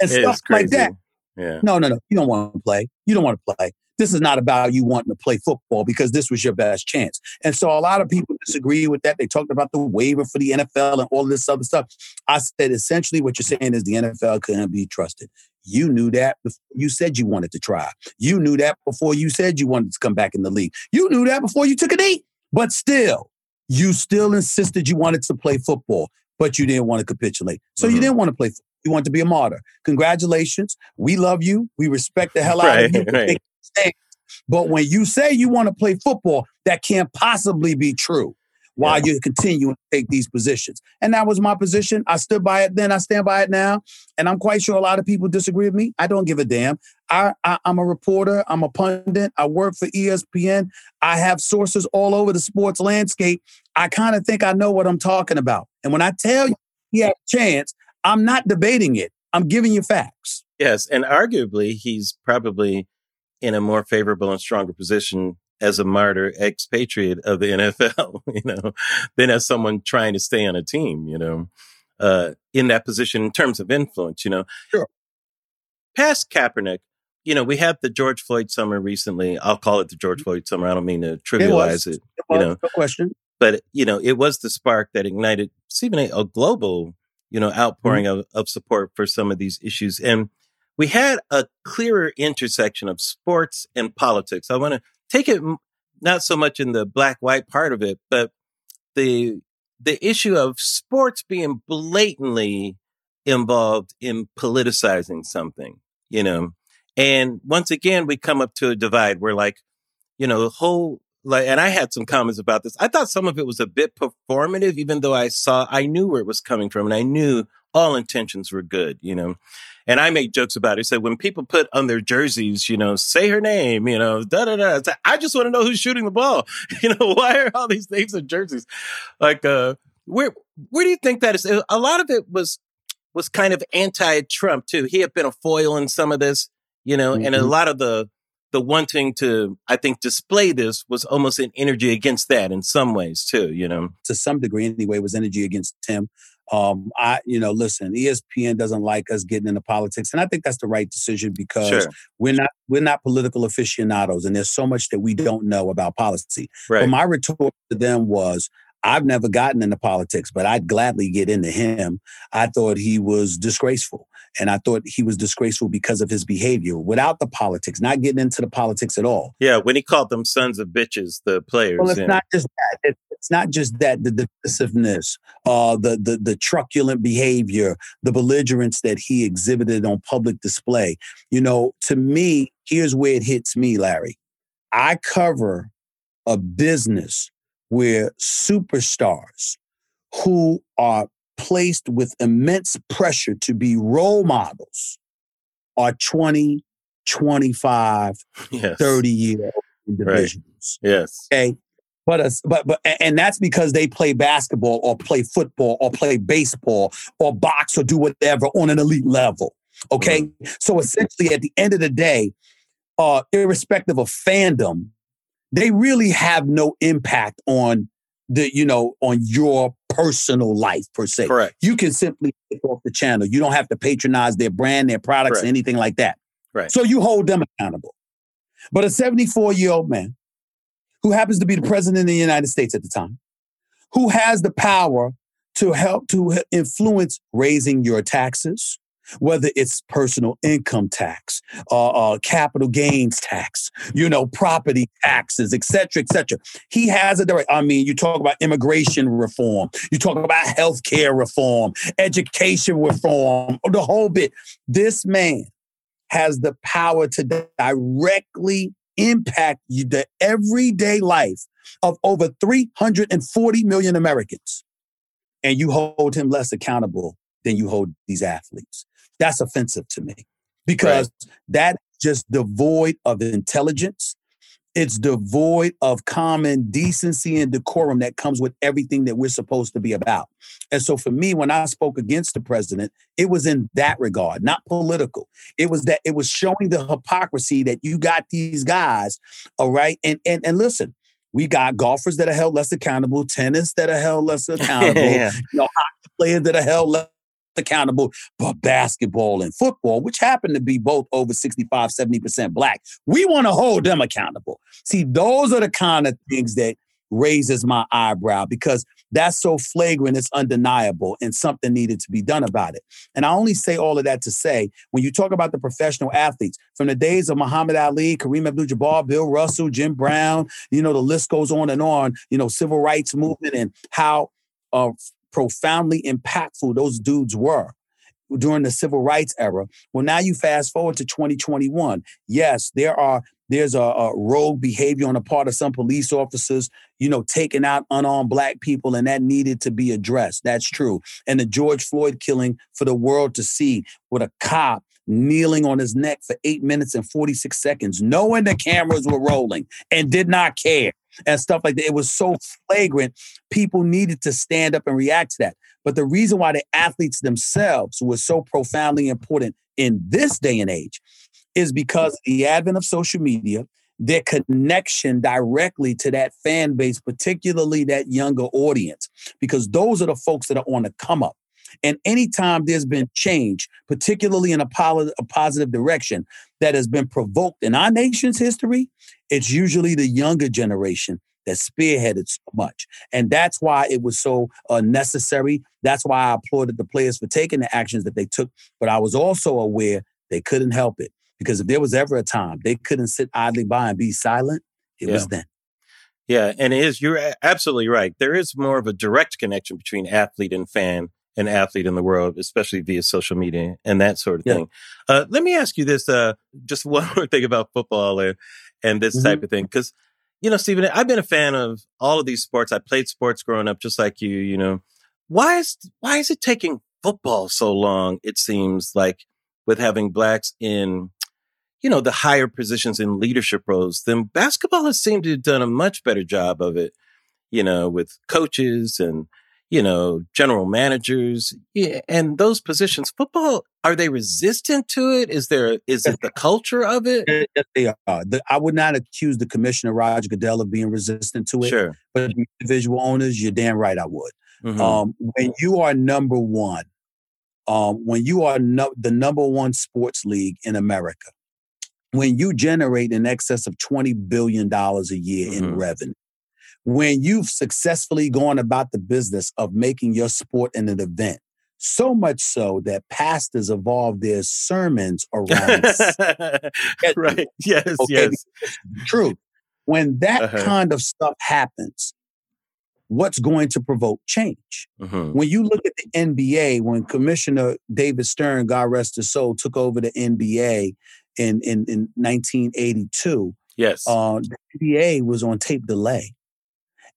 [SPEAKER 3] and it stuff like that. Yeah. No, no, no. You don't want to play. You don't want to play. This is not about you wanting to play football because this was your best chance. And so a lot of people disagree with that. They talked about the waiver for the NFL and all this other stuff. I said essentially what you're saying is the NFL couldn't be trusted. You knew that before you said you wanted to try. You knew that before you said you wanted to come back in the league. You knew that before you took a knee. But still, you still insisted you wanted to play football, but you didn't want to capitulate. So mm-hmm. you didn't want to play football. You want to be a martyr. Congratulations. We love you. We respect the hell out right, of you. Right. But when you say you want to play football, that can't possibly be true while yeah. you continue to take these positions. And that was my position. I stood by it then. I stand by it now. And I'm quite sure a lot of people disagree with me. I don't give a damn. I, I, am a reporter. I'm a pundit. I work for ESPN. I have sources all over the sports landscape. I kind of think I know what I'm talking about. And when I tell you he had a chance, I'm not debating it. I'm giving you facts.
[SPEAKER 1] Yes. And arguably, he's probably in a more favorable and stronger position as a martyr expatriate of the NFL, you know, than as someone trying to stay on a team, you know, uh, in that position in terms of influence, you know.
[SPEAKER 3] Sure.
[SPEAKER 1] Past Kaepernick, you know, we had the George Floyd summer recently. I'll call it the George mm-hmm. Floyd summer. I don't mean to trivialize it, it,
[SPEAKER 3] it
[SPEAKER 1] you know,
[SPEAKER 3] no question.
[SPEAKER 1] But you know, it was the spark that ignited even a, a global, you know, outpouring mm-hmm. of, of support for some of these issues. And we had a clearer intersection of sports and politics. I want to take it not so much in the black white part of it, but the the issue of sports being blatantly involved in politicizing something, you know. And once again, we come up to a divide where like, you know, the whole like, and I had some comments about this. I thought some of it was a bit performative, even though I saw, I knew where it was coming from and I knew all intentions were good, you know. And I make jokes about it. I said, when people put on their jerseys, you know, say her name, you know, da da da. I just want to know who's shooting the ball. You know, why are all these names on jerseys? Like, uh, Where where do you think that is? A lot of it was was kind of anti-Trump too. He had been a foil in some of this, you know, mm-hmm. and a mm-hmm. lot of the the wanting to, I think, display this was almost an energy against that in some ways too, you know.
[SPEAKER 3] To some degree, anyway, was energy against Tim. Um, I, you know, listen, ESPN doesn't like us getting into politics, and I think that's the right decision because sure. we're not we're not political aficionados, and there's so much that we don't know about policy. Right. But my retort to them was, I've never gotten into politics, but I'd gladly get into him. I thought he was disgraceful. And I thought he was disgraceful because of his behavior without the politics, not getting into the politics at all.
[SPEAKER 1] Yeah, when he called them sons of bitches, the players.
[SPEAKER 3] Well, it's not just that. It's not just that, the divisiveness, uh, the, the, the truculent behavior, the belligerence that he exhibited on public display. You know, to me, here's where it hits me, Larry. I cover a business where superstars who are placed with immense pressure to be role models are 20, 25, yes. 30 year old individuals.
[SPEAKER 1] Right. Yes.
[SPEAKER 3] Okay. But, uh, but but and that's because they play basketball or play football or play baseball or box or do whatever on an elite level. Okay. Mm-hmm. So essentially at the end of the day, uh, irrespective of fandom, they really have no impact on the you know on your personal life per se.
[SPEAKER 1] Correct.
[SPEAKER 3] You can simply take off the channel. You don't have to patronize their brand, their products, Correct. anything like that.
[SPEAKER 1] Right.
[SPEAKER 3] So you hold them accountable. But a 74 year old man who happens to be the president of the United States at the time, who has the power to help to influence raising your taxes, whether it's personal income tax, uh, uh, capital gains tax, you know, property taxes, et cetera, et cetera. He has a direct. I mean, you talk about immigration reform, you talk about healthcare reform, education reform, the whole bit. This man has the power to directly impact the everyday life of over 340 million Americans. And you hold him less accountable than you hold these athletes. That's offensive to me because right. that just devoid of intelligence. It's devoid of common decency and decorum that comes with everything that we're supposed to be about. And so for me, when I spoke against the president, it was in that regard, not political. It was that it was showing the hypocrisy that you got these guys, all right? And and and listen, we got golfers that are held less accountable, tennis that are held less accountable, yeah. you know, hockey players that are held less accountable, but basketball and football, which happen to be both over 65, 70% black, we want to hold them accountable. See, those are the kind of things that raises my eyebrow because that's so flagrant, it's undeniable, and something needed to be done about it. And I only say all of that to say, when you talk about the professional athletes, from the days of Muhammad Ali, Kareem Abdul-Jabbar, Bill Russell, Jim Brown, you know, the list goes on and on, you know, civil rights movement and how uh, profoundly impactful those dudes were during the civil rights era. Well, now you fast forward to 2021. Yes, there are there's a, a, rogue behavior on the part of some police officers, you know, taking out unarmed black people, and that needed to be addressed. That's true. And the George Floyd killing for the world to see with a cop kneeling on his neck for eight minutes and 46 seconds, knowing the cameras were rolling and did not care and stuff like that. It was so flagrant. People needed to stand up and react to that. But the reason why the athletes themselves were so profoundly important in this day and age is because the advent of social media, their connection directly to that fan base, particularly that younger audience, because those are the folks that are on the come up. And anytime there's been change, particularly in a, poli- a positive direction that has been provoked in our nation's history, it's usually the younger generation that spearheaded so much. And that's why it was so uh, necessary. That's why I applauded the players for taking the actions that they took. But I was also aware they couldn't help it because if there was ever a time they couldn't sit idly by and be silent, it yeah. was then.
[SPEAKER 1] Yeah, and it is you're absolutely right. There is more of a direct connection between athlete and fan an athlete in the world, especially via social media and that sort of yeah. thing. Uh, let me ask you this, uh, just one more thing about football and, and this mm-hmm. type of thing. Cause, you know, Stephen, I've been a fan of all of these sports. I played sports growing up, just like you, you know, why is, why is it taking football so long? It seems like with having blacks in, you know, the higher positions in leadership roles, then basketball has seemed to have done a much better job of it, you know, with coaches and, you know, general managers yeah, and those positions. Football, are they resistant to it? Is there, is it the culture of it?
[SPEAKER 3] They are. The, I would not accuse the commissioner, Roger Goodell, of being resistant to it.
[SPEAKER 1] Sure.
[SPEAKER 3] But individual owners, you're damn right I would. Mm-hmm. Um, when you are number one, um, when you are no, the number one sports league in America, when you generate in excess of $20 billion a year mm-hmm. in revenue, when you've successfully gone about the business of making your sport an event, so much so that pastors evolve their sermons around.
[SPEAKER 1] right. Yes. Okay? Yes.
[SPEAKER 3] True. When that uh-huh. kind of stuff happens, what's going to provoke change? Mm-hmm. When you look at the NBA, when Commissioner David Stern, God rest his soul, took over the NBA in in, in 1982,
[SPEAKER 1] yes,
[SPEAKER 3] uh, the NBA was on tape delay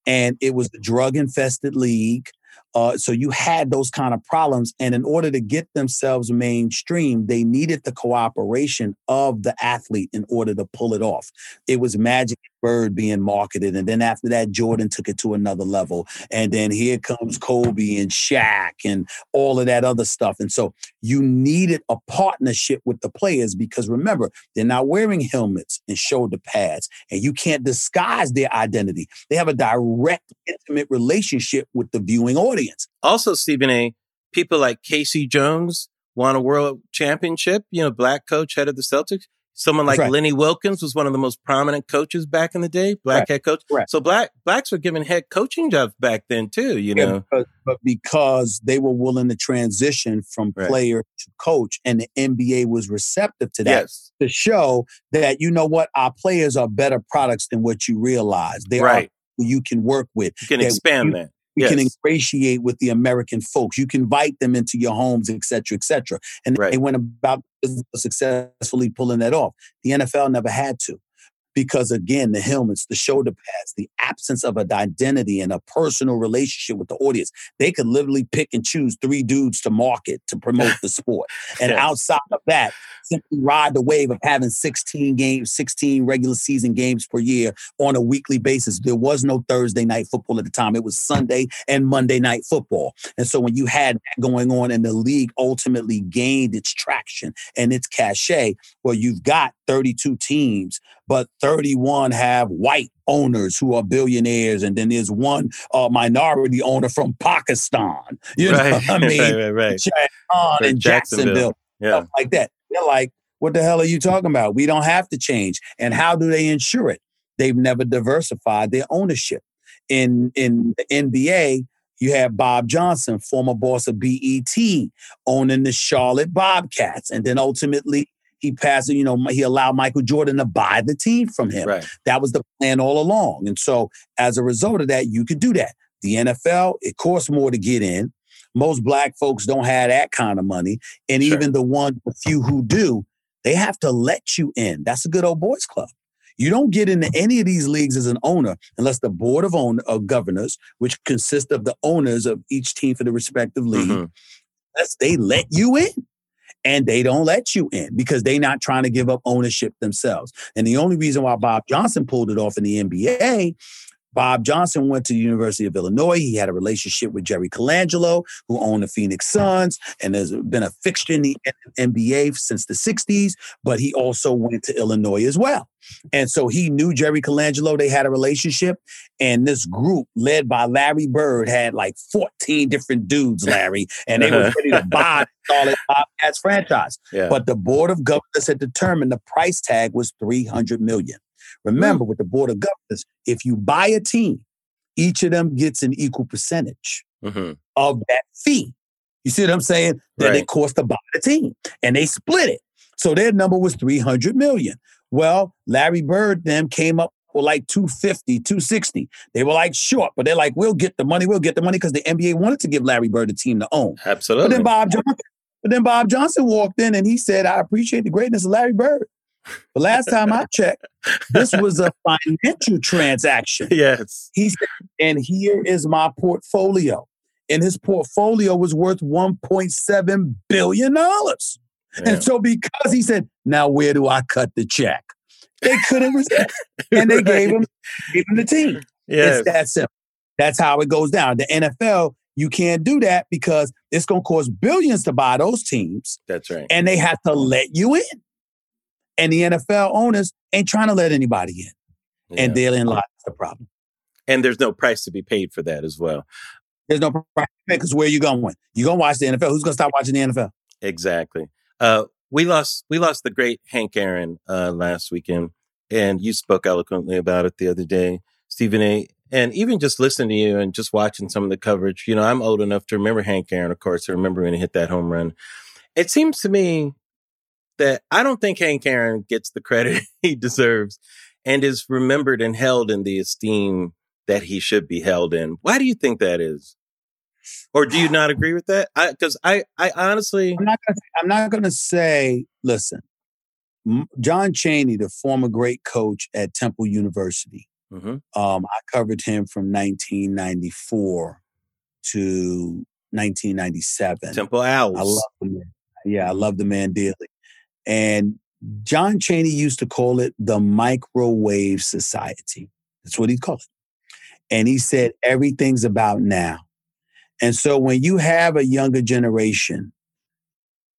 [SPEAKER 3] and it was a drug infested league. Uh, so you had those kind of problems. And in order to get themselves mainstream, they needed the cooperation of the athlete in order to pull it off. It was Magic Bird being marketed. And then after that, Jordan took it to another level. And then here comes mm. Kobe and Shaq and all of that other stuff. And so you needed a partnership with the players because remember, they're not wearing helmets and shoulder pads, and you can't disguise their identity. They have a direct, intimate relationship with the viewing audience.
[SPEAKER 1] Also, Stephen A., people like K.C. Jones won a world championship, you know, black coach, head of the Celtics. Someone like right. Lenny Wilkens was one of the most prominent coaches back in the day, black right. head coach. Right. So black blacks were given head coaching jobs back then too, you know.
[SPEAKER 3] Yeah, but because they were willing to transition from player to coach, and the NBA was receptive to that yes. to show that you know what our players are better products than what you realize. They are you can work with.
[SPEAKER 1] You can expand you, that.
[SPEAKER 3] You yes. can ingratiate with the American folks. You can invite them into your homes, et cetera, et cetera. And right. they went about successfully pulling that off. The NFL never had to because again, the helmets, the shoulder pads, the absence of an identity and a personal relationship with the audience, they could literally pick and choose three dudes to market to promote the sport. And yes. outside of that, simply ride the wave of having 16 games, 16 regular season games per year on a weekly basis. There was no Thursday night football at the time. It was Sunday and Monday night football. And so when you had that going on and the league ultimately gained its traction and its cachet, well, you've got 32 teams, but 31 have white owners who are billionaires, and then there's one uh, minority owner from Pakistan. You right. know what I mean? right, right, right. and Jacksonville, Jacksonville yeah. stuff like that. They're like, what the hell are you talking about? We don't have to change. And how do they ensure it? They've never diversified their ownership. In in the NBA, you have Bob Johnson, former boss of BET, owning the Charlotte Bobcats, and then ultimately he passed, you know, he allowed Michael Jordan to buy the team from him. Right. That was the plan all along. And so as a result of that, you could do that. The NFL, it costs more to get in. Most black folks don't have that kind of money. And sure. even the one, the few who do, they have to let you in. That's a good old boys club. You don't get into any of these leagues as an owner unless the board of owner of governors, which consists of the owners of each team for the respective league, mm-hmm. unless they let you in and they don't let you in because they're not trying to give up ownership themselves. And the only reason why Bob Johnson pulled it off in the NBA Bob Johnson went to the University of Illinois. He had a relationship with Jerry Colangelo, who owned the Phoenix Suns and has been a fixture in the NBA since the 60s, but he also went to Illinois as well. And so he knew Jerry Colangelo. They had a relationship. And this group, led by Larry Bird, had like 14 different dudes, Larry, and they were uh-huh. ready to buy the Bobcats franchise. Yeah. But the Board of Governors had determined the price tag was 300 million. Remember, mm. with the Board of Governors, if you buy a team, each of them gets an equal percentage mm-hmm. of that fee. You see what I'm saying? That right. it cost to buy the team. And they split it. So their number was 300 million. Well, Larry Bird then came up with like 250, 260. They were like short, but they're like, we'll get the money, we'll get the money because the NBA wanted to give Larry Bird a team to own.
[SPEAKER 1] Absolutely.
[SPEAKER 3] But then Bob Johnson, but then Bob Johnson walked in and he said, I appreciate the greatness of Larry Bird. The last time I checked, this was a financial transaction.
[SPEAKER 1] Yes.
[SPEAKER 3] He said, and here is my portfolio. And his portfolio was worth $1.7 billion. And so because he said, now where do I cut the check? They couldn't resist. and they gave him, gave him the team. Yes. It's that simple. That's how it goes down. The NFL you can't do that because it's going to cost billions to buy those teams.
[SPEAKER 1] That's right.
[SPEAKER 3] And they have to let you in. And the NFL owners ain't trying to let anybody in. Yeah. And therein lies the problem.
[SPEAKER 1] And there's no price to be paid for that as well.
[SPEAKER 3] There's no price because where are you going? You going to watch the NFL? Who's going to stop watching the NFL?
[SPEAKER 1] Exactly. Uh, we lost we lost the great Hank Aaron uh, last weekend, and you spoke eloquently about it the other day, Stephen A. And even just listening to you and just watching some of the coverage, you know, I'm old enough to remember Hank Aaron, of course, I remember when he hit that home run. It seems to me that I don't think Hank Aaron gets the credit he deserves and is remembered and held in the esteem that he should be held in. Why do you think that is? Or do you not agree with that? Because I, I, I, honestly,
[SPEAKER 3] I'm not. Gonna, I'm not going to say. Listen, John Chaney, the former great coach at Temple University. Mm-hmm. Um, I covered him from 1994 to 1997.
[SPEAKER 1] Temple Owls.
[SPEAKER 3] I love the man. Yeah, I love the man dearly. And John Chaney used to call it the microwave society. That's what he called it. And he said everything's about now. And so when you have a younger generation,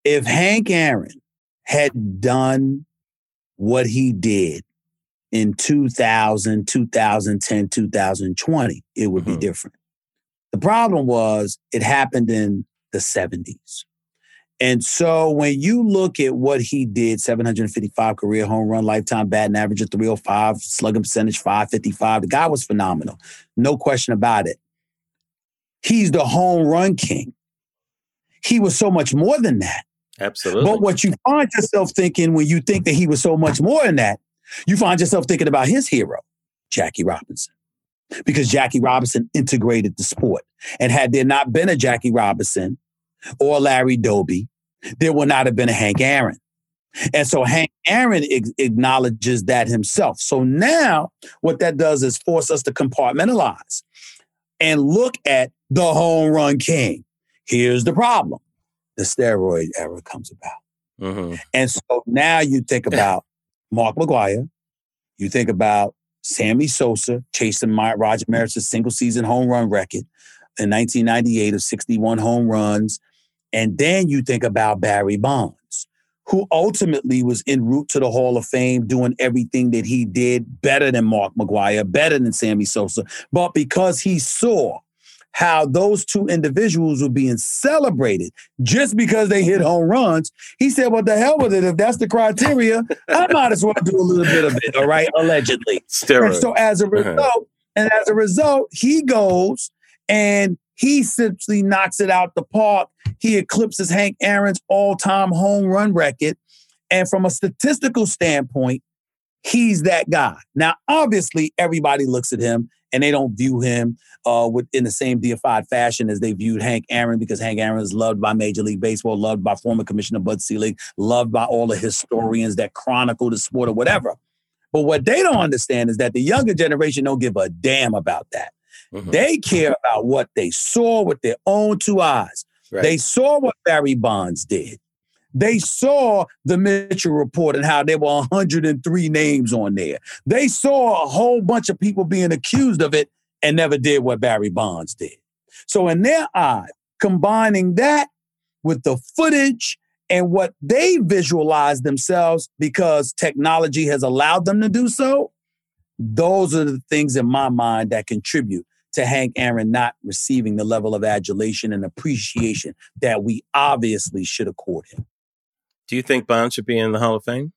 [SPEAKER 3] if Hank Aaron had done what he did in 2000, 2010, 2020, it would mm-hmm. be different. The problem was it happened in the 70s. And so when you look at what he did 755 career home run, lifetime batting average of 305, slugging percentage 555, the guy was phenomenal. No question about it. He's the home run king. He was so much more than that.
[SPEAKER 1] Absolutely.
[SPEAKER 3] But what you find yourself thinking when you think that he was so much more than that, you find yourself thinking about his hero, Jackie Robinson. Because Jackie Robinson integrated the sport. And had there not been a Jackie Robinson or Larry Doby, there would not have been a Hank Aaron. And so Hank Aaron acknowledges that himself. So now what that does is force us to compartmentalize and look at the home run king. Here's the problem the steroid era comes about. Mm-hmm. And so now you think about Mark McGwire, you think about Sammy Sosa chasing my, Roger Maris's single season home run record in 1998 of 61 home runs. And then you think about Barry Bonds, who ultimately was en route to the Hall of Fame, doing everything that he did better than Mark McGwire, better than Sammy Sosa. But because he saw how those two individuals were being celebrated just because they hit home runs. He said, What the hell with it? If that's the criteria, I might as well do a little bit of it, all right, allegedly. And so as a uh-huh. result, uh-huh. and as a result, he goes and he simply knocks it out the park. He eclipses Hank Aaron's all-time home run record. And from a statistical standpoint, he's that guy. Now, obviously, everybody looks at him and they don't view him uh, with, in the same deified fashion as they viewed Hank Aaron because Hank Aaron is loved by Major League Baseball, loved by former Commissioner Bud Selig, loved by all the historians that chronicle the sport or whatever. But what they don't understand is that the younger generation don't give a damn about that. Mm-hmm. They care about what they saw with their own two eyes. Right. They saw what Barry Bonds did. They saw the Mitchell report and how there were 103 names on there. They saw a whole bunch of people being accused of it and never did what Barry Bonds did. So, in their eye, combining that with the footage and what they visualize themselves because technology has allowed them to do so, those are the things in my mind that contribute to Hank Aaron not receiving the level of adulation and appreciation that we obviously should accord him.
[SPEAKER 1] Do you think Bond should be in the Hall of Fame?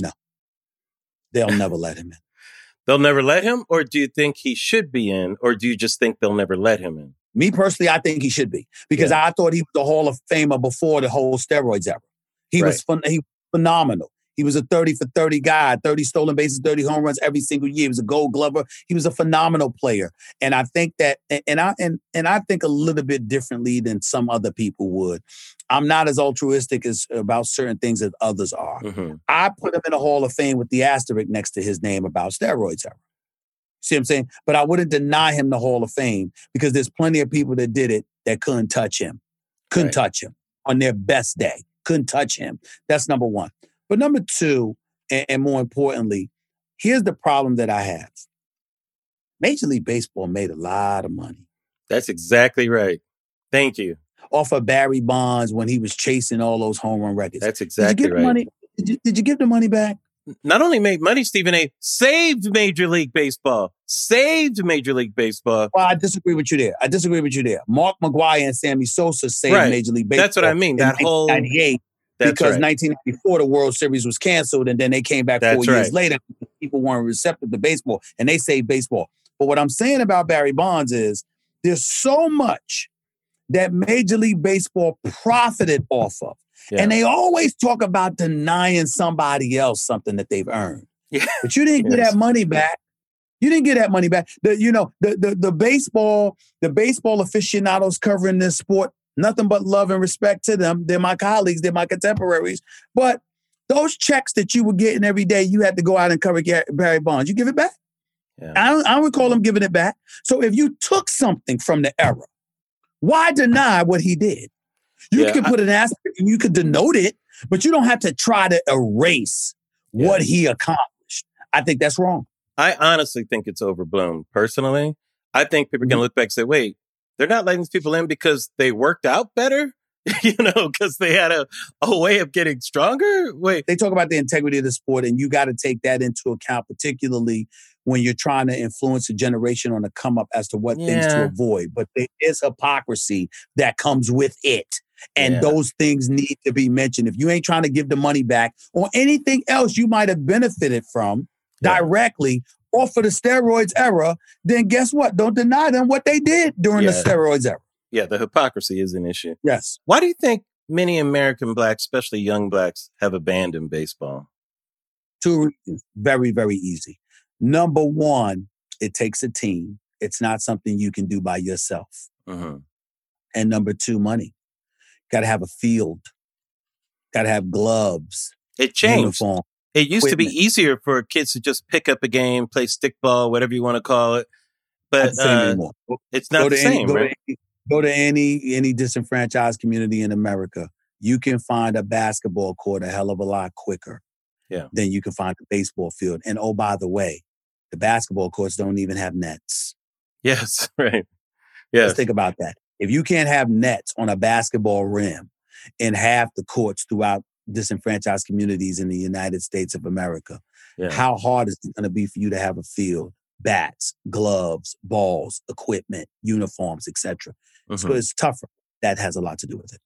[SPEAKER 3] No. They'll never let him in.
[SPEAKER 1] They'll never let him? Or do you think he should be in? Or do you just think they'll never let him in?
[SPEAKER 3] Me personally, I think he should be because yeah. I thought he was the Hall of Famer before the whole steroids era. He right. was fun, he was phenomenal. He was a 30 for 30 guy, 30 stolen bases, 30 home runs every single year. He was a gold glover. He was a phenomenal player. And I think that and I and and I think a little bit differently than some other people would. I'm not as altruistic as about certain things as others are. Mm-hmm. I put him in the Hall of Fame with the asterisk next to his name about steroids era. See what I'm saying? But I wouldn't deny him the Hall of Fame because there's plenty of people that did it that couldn't touch him. Couldn't right. touch him on their best day. Couldn't touch him. That's number one. But number two, and, and more importantly, here's the problem that I have. Major League Baseball made a lot of money.
[SPEAKER 1] That's exactly right. Thank you.
[SPEAKER 3] Off of Barry Bonds when he was chasing all those home run records.
[SPEAKER 1] That's exactly
[SPEAKER 3] did you
[SPEAKER 1] right.
[SPEAKER 3] Money, did, you, did you give the money back?
[SPEAKER 1] Not only made money, Stephen A. saved Major League Baseball. Saved Major League Baseball.
[SPEAKER 3] Well, I disagree with you there. I disagree with you there. Mark McGwire and Sammy Sosa saved right. Major League Baseball.
[SPEAKER 1] That's what I mean. That whole
[SPEAKER 3] 98 because right. 1994 the World Series was canceled, and then they came back
[SPEAKER 1] That's
[SPEAKER 3] four
[SPEAKER 1] right.
[SPEAKER 3] years later. People weren't receptive to baseball, and they saved baseball. But what I'm saying about Barry Bonds is there's so much that Major League Baseball profited off of. Yeah. And they always talk about denying somebody else something that they've earned.
[SPEAKER 1] Yeah.
[SPEAKER 3] But you didn't
[SPEAKER 1] yes.
[SPEAKER 3] get that money back. You didn't get that money back. The, you know, the, the the baseball, the baseball aficionados covering this sport, nothing but love and respect to them. They're my colleagues, they're my contemporaries. But those checks that you were getting every day, you had to go out and cover Barry Bonds. You give it back.
[SPEAKER 1] Yeah.
[SPEAKER 3] I don't, I don't recall him giving it back. So if you took something from the era, why deny what he did? You
[SPEAKER 1] Yeah,
[SPEAKER 3] can put an asterisk and you could denote it, but you don't have to try to erase what he accomplished. I think that's wrong.
[SPEAKER 1] I honestly think it's overblown. Personally, I think people
[SPEAKER 3] Mm-hmm.
[SPEAKER 1] can look back and say, "Wait, they're not letting these people in because they worked out better." you know, because they had a, a way of getting stronger. Wait,
[SPEAKER 3] They talk about the integrity of the sport, and you got to take that into account, particularly when you're trying to influence a generation on the come up as to what things to avoid. But there is hypocrisy that comes with it. And
[SPEAKER 1] Yeah.
[SPEAKER 3] those things need to be mentioned. If you ain't trying to give the money back or anything else you might have benefited from
[SPEAKER 1] Yeah.
[SPEAKER 3] directly off of the steroids era, then guess what? Don't deny them what they did during the steroids era.
[SPEAKER 1] yeah, the hypocrisy is an issue.
[SPEAKER 3] Yes.
[SPEAKER 1] Why do you think many American blacks, especially young blacks, have abandoned baseball?
[SPEAKER 3] Two reasons. Very, very easy. Number one, it takes a team. It's not something you can do by yourself.
[SPEAKER 1] hmm
[SPEAKER 3] And number two, money. Got to have a field. Got to have gloves,
[SPEAKER 1] It changed.
[SPEAKER 3] uniform.
[SPEAKER 1] It used to be easier for kids to just pick up a game, play stickball, whatever you want to call it. But uh, it's not
[SPEAKER 3] go
[SPEAKER 1] the
[SPEAKER 3] to any,
[SPEAKER 1] same,
[SPEAKER 3] go,
[SPEAKER 1] right?
[SPEAKER 3] to any, go to any any disenfranchised community in America. You can find a basketball court a hell of a lot quicker
[SPEAKER 1] Yeah.
[SPEAKER 3] than you can find a baseball field. And oh, by the way, the basketball courts don't even have nets.
[SPEAKER 1] Yes, right.
[SPEAKER 3] Let's
[SPEAKER 1] Yes.
[SPEAKER 3] think about that. If you can't have nets on a basketball rim in half the courts throughout disenfranchised communities in the United States of America,
[SPEAKER 1] Yeah.
[SPEAKER 3] how hard is it going to be for you to have a field, bats, gloves, balls, equipment, uniforms, etc. So
[SPEAKER 1] Mhm.
[SPEAKER 3] it's tougher. That has a lot to do with it.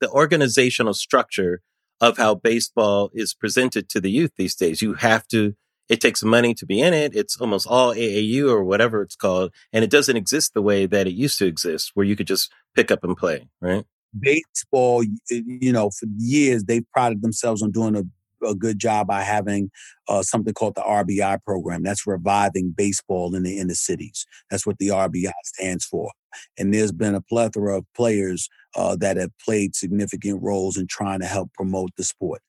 [SPEAKER 1] the organizational structure of how baseball is presented to the youth these days. You have to, it takes money to be in it. It's almost all AAU or whatever it's called. And it doesn't exist the way that it used to exist where you could just pick up and play, right?
[SPEAKER 3] Baseball, you know, for years they've prided themselves on doing a, a good job by having uh, something called the RBI program. That's reviving baseball in the inner cities. That's what the RBI stands for. And there's been a plethora of players uh, that have played significant roles in trying to help promote the sport.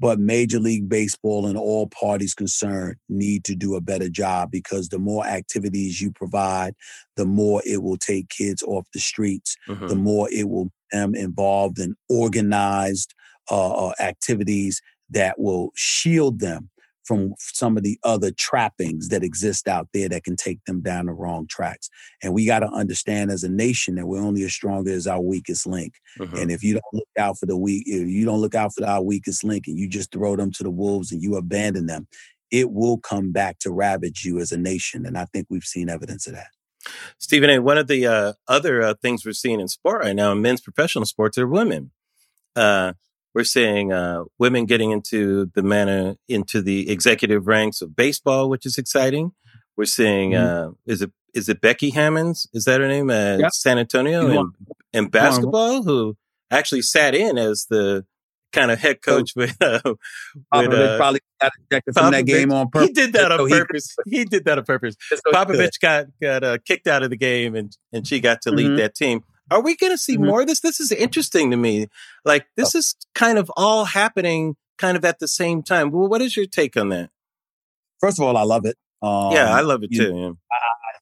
[SPEAKER 3] But Major League Baseball and all parties concerned need to do a better job because the more activities you provide, the more it will take kids off the streets,
[SPEAKER 1] Mhm.
[SPEAKER 3] the more it will them involved in organized uh, uh, activities that will shield them from some of the other trappings that exist out there that can take them down the wrong tracks. And we got to understand as a nation that we're only as strong as our weakest link.
[SPEAKER 1] Mhm.
[SPEAKER 3] And if you don't look out for the weak, if you don't look out for our weakest link and you just throw them to the wolves and you abandon them, it will come back to ravage you as a nation. And I think we've seen evidence of that.
[SPEAKER 1] Stephen A., one of the uh, other uh, things we're seeing in sport right now, in men's professional sports, are women. Uh, we're seeing uh, women getting into the manner into the executive ranks of baseball, which is exciting. We're seeing uh, is it is it Becky Hammonds? Is that her name? Uh,
[SPEAKER 3] Yep.
[SPEAKER 1] San Antonio and, and basketball, who actually sat in as the kind of head coach with, uh, with
[SPEAKER 3] Popovich
[SPEAKER 1] uh,
[SPEAKER 3] probably got ejected from that game on purpose.
[SPEAKER 1] He did that on
[SPEAKER 3] so
[SPEAKER 1] purpose. He did that on purpose.
[SPEAKER 3] so he.
[SPEAKER 1] Popovich got got uh, kicked out of the game, and and she got to lead
[SPEAKER 3] Mhm.
[SPEAKER 1] that team. Are we going to see
[SPEAKER 3] Mhm.
[SPEAKER 1] more of this? This is interesting to me. Like this
[SPEAKER 3] Oh.
[SPEAKER 1] is kind of all happening, kind of at the same time. Well, what is your take on that?
[SPEAKER 3] First of all, I love it. Um,
[SPEAKER 1] yeah, I love it too. yeah.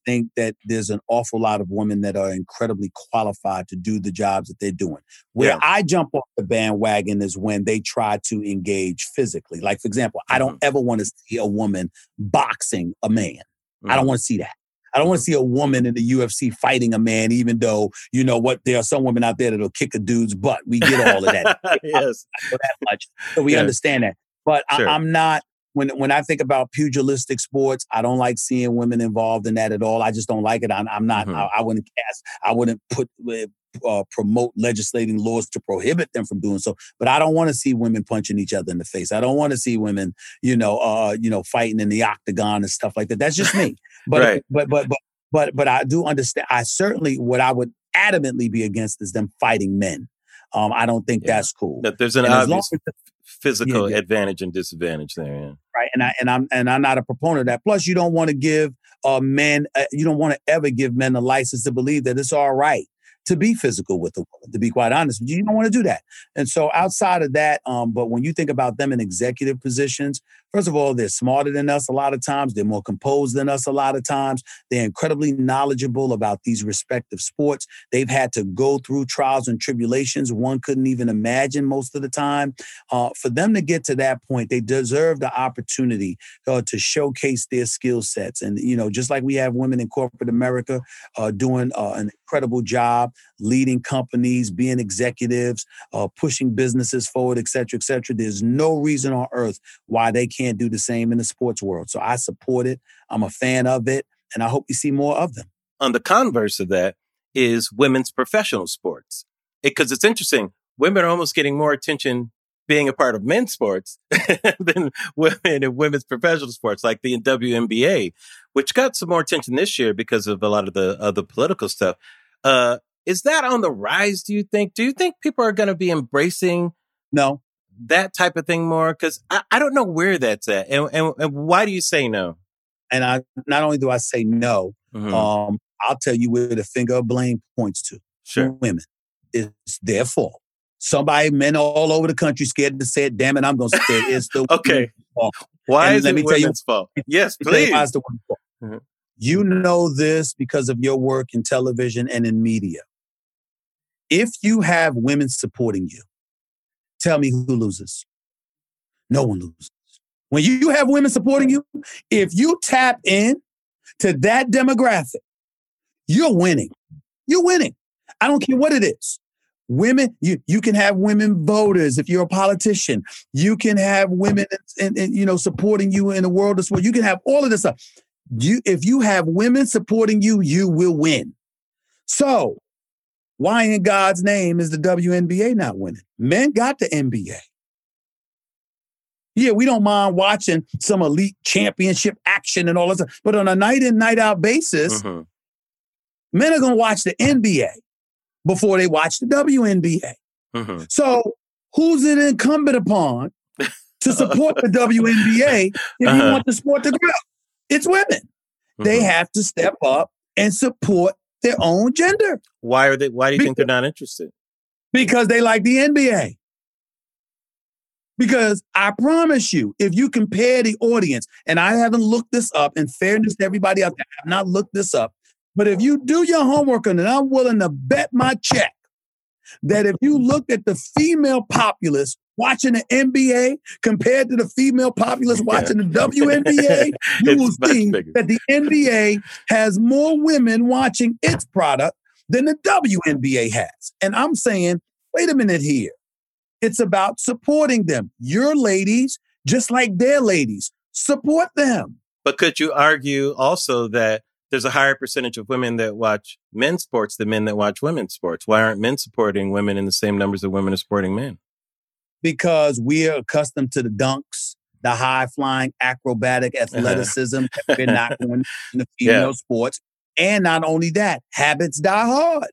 [SPEAKER 3] Think that there's an awful lot of women that are incredibly qualified to do the jobs that they're doing. Where
[SPEAKER 1] Yeah.
[SPEAKER 3] I jump off the bandwagon is when they try to engage physically. Like, for example, I don't
[SPEAKER 1] Mm-hmm.
[SPEAKER 3] ever want to see a woman boxing a man. I don't want to see that. I don't want to see a woman in the UFC fighting a man, even though you know what there are some women out there that'll kick a dude's butt. We get all of that.
[SPEAKER 1] yes,
[SPEAKER 3] that much, so we understand that. But sure. I, I'm not when when I think about pugilistic sports, I don't like seeing women involved in that at all. I just don't like it. I'm, I'm not. Mm-hmm. I, I, wouldn't cast. I wouldn't put uh, uh, promote legislating laws to prohibit them from doing so. But I don't want to see women punching each other in the face. I don't want to see women, you know, uh, you know, fighting in the octagon and stuff like that. That's just me. But right. but but but but but I do understand. I certainly what I would adamantly be against is them fighting men. Um, I don't think yeah. that's cool.
[SPEAKER 1] That there's an and obvious physical yeah, yeah. advantage and disadvantage there. Yeah.
[SPEAKER 3] Right, and I and I'm and I'm not a proponent of that. Plus, you don't want to give uh, men, uh, you don't want to ever give men a license to believe that it's all right to be physical with a woman, to be quite honest. You don't want to do that. And so outside of that, um, but when you think about them in executive positions, first of all, they're smarter than us a lot of times. They're more composed than us a lot of times. They're incredibly knowledgeable about these respective sports. They've had to go through trials and tribulations one couldn't even imagine most of the time. Uh, for them to get to that point, they deserve the opportunity uh, to showcase their skill sets. And, you know, just like we have women in corporate America uh, doing uh, an incredible job leading companies, being executives, uh, pushing businesses forward, et cetera, et cetera. There's no reason on earth why they can't do the same in the sports world. So I support it. I'm a fan of it, and I hope we see more of them.
[SPEAKER 1] On the converse of that is women's professional sports. Because it, it's interesting, women are almost getting more attention being a part of men's sports than women in women's professional sports, like the WNBA, which got some more attention this year because of a lot of the of the political stuff. Uh, is that on the rise? Do you think? Do you think people are going to be embracing
[SPEAKER 3] no
[SPEAKER 1] that type of thing more? Because I, I don't know where that's at, and, and, and why do you say no?
[SPEAKER 3] And I not only do I say no, mm-hmm. um, I'll tell you where the finger of blame points to.
[SPEAKER 1] Sure,
[SPEAKER 3] women, it's their fault. Somebody, men all over the country, scared to say it. Damn it, I'm going to say it. It's the
[SPEAKER 1] okay. Fault. Why and is let it me tell you, fault? Yes, please. Why is the fault?
[SPEAKER 3] Mm-hmm. You know this because of your work in television and in media. If you have women supporting you, tell me who loses. No one loses. When you have women supporting you, if you tap in to that demographic, you're winning. You're winning. I don't care what it is. Women, you, you can have women voters if you're a politician. You can have women, and, you know, supporting you in the world of sport. You can have all of this stuff. You, if you have women supporting you, you will win. So why in God's name is the WNBA not winning? Men got the NBA. Yeah, we don't mind watching some elite championship action and all that stuff, but on a night in, night out basis, mm-hmm. men are going to watch the NBA before they watch the WNBA. Mm-hmm. So, who's it incumbent upon to support the WNBA if uh-huh. you want the sport to grow? It's women. Mm-hmm. They have to step up and support their own gender.
[SPEAKER 1] Why are they? Why do you because, think they're not interested?
[SPEAKER 3] Because they like the NBA. Because I promise you, if you compare the audience, and I haven't looked this up, in fairness to everybody out there, I have not looked this up. But if you do your homework on it, I'm willing to bet my check that if you look at the female populace watching the NBA compared to the female populace watching yeah. the WNBA, you will see bigger. that the NBA has more women watching its product than the WNBA has. And I'm saying, wait a minute here. It's about supporting them. Your ladies, just like their ladies, support them.
[SPEAKER 1] But could you argue also that there's a higher percentage of women that watch men's sports than men that watch women's sports? Why aren't men supporting women in the same numbers that women are supporting men?
[SPEAKER 3] Because we are accustomed to the dunks, the high flying acrobatic uh-huh. athleticism that we're not going in the female yeah. sports. And not only that, habits die hard.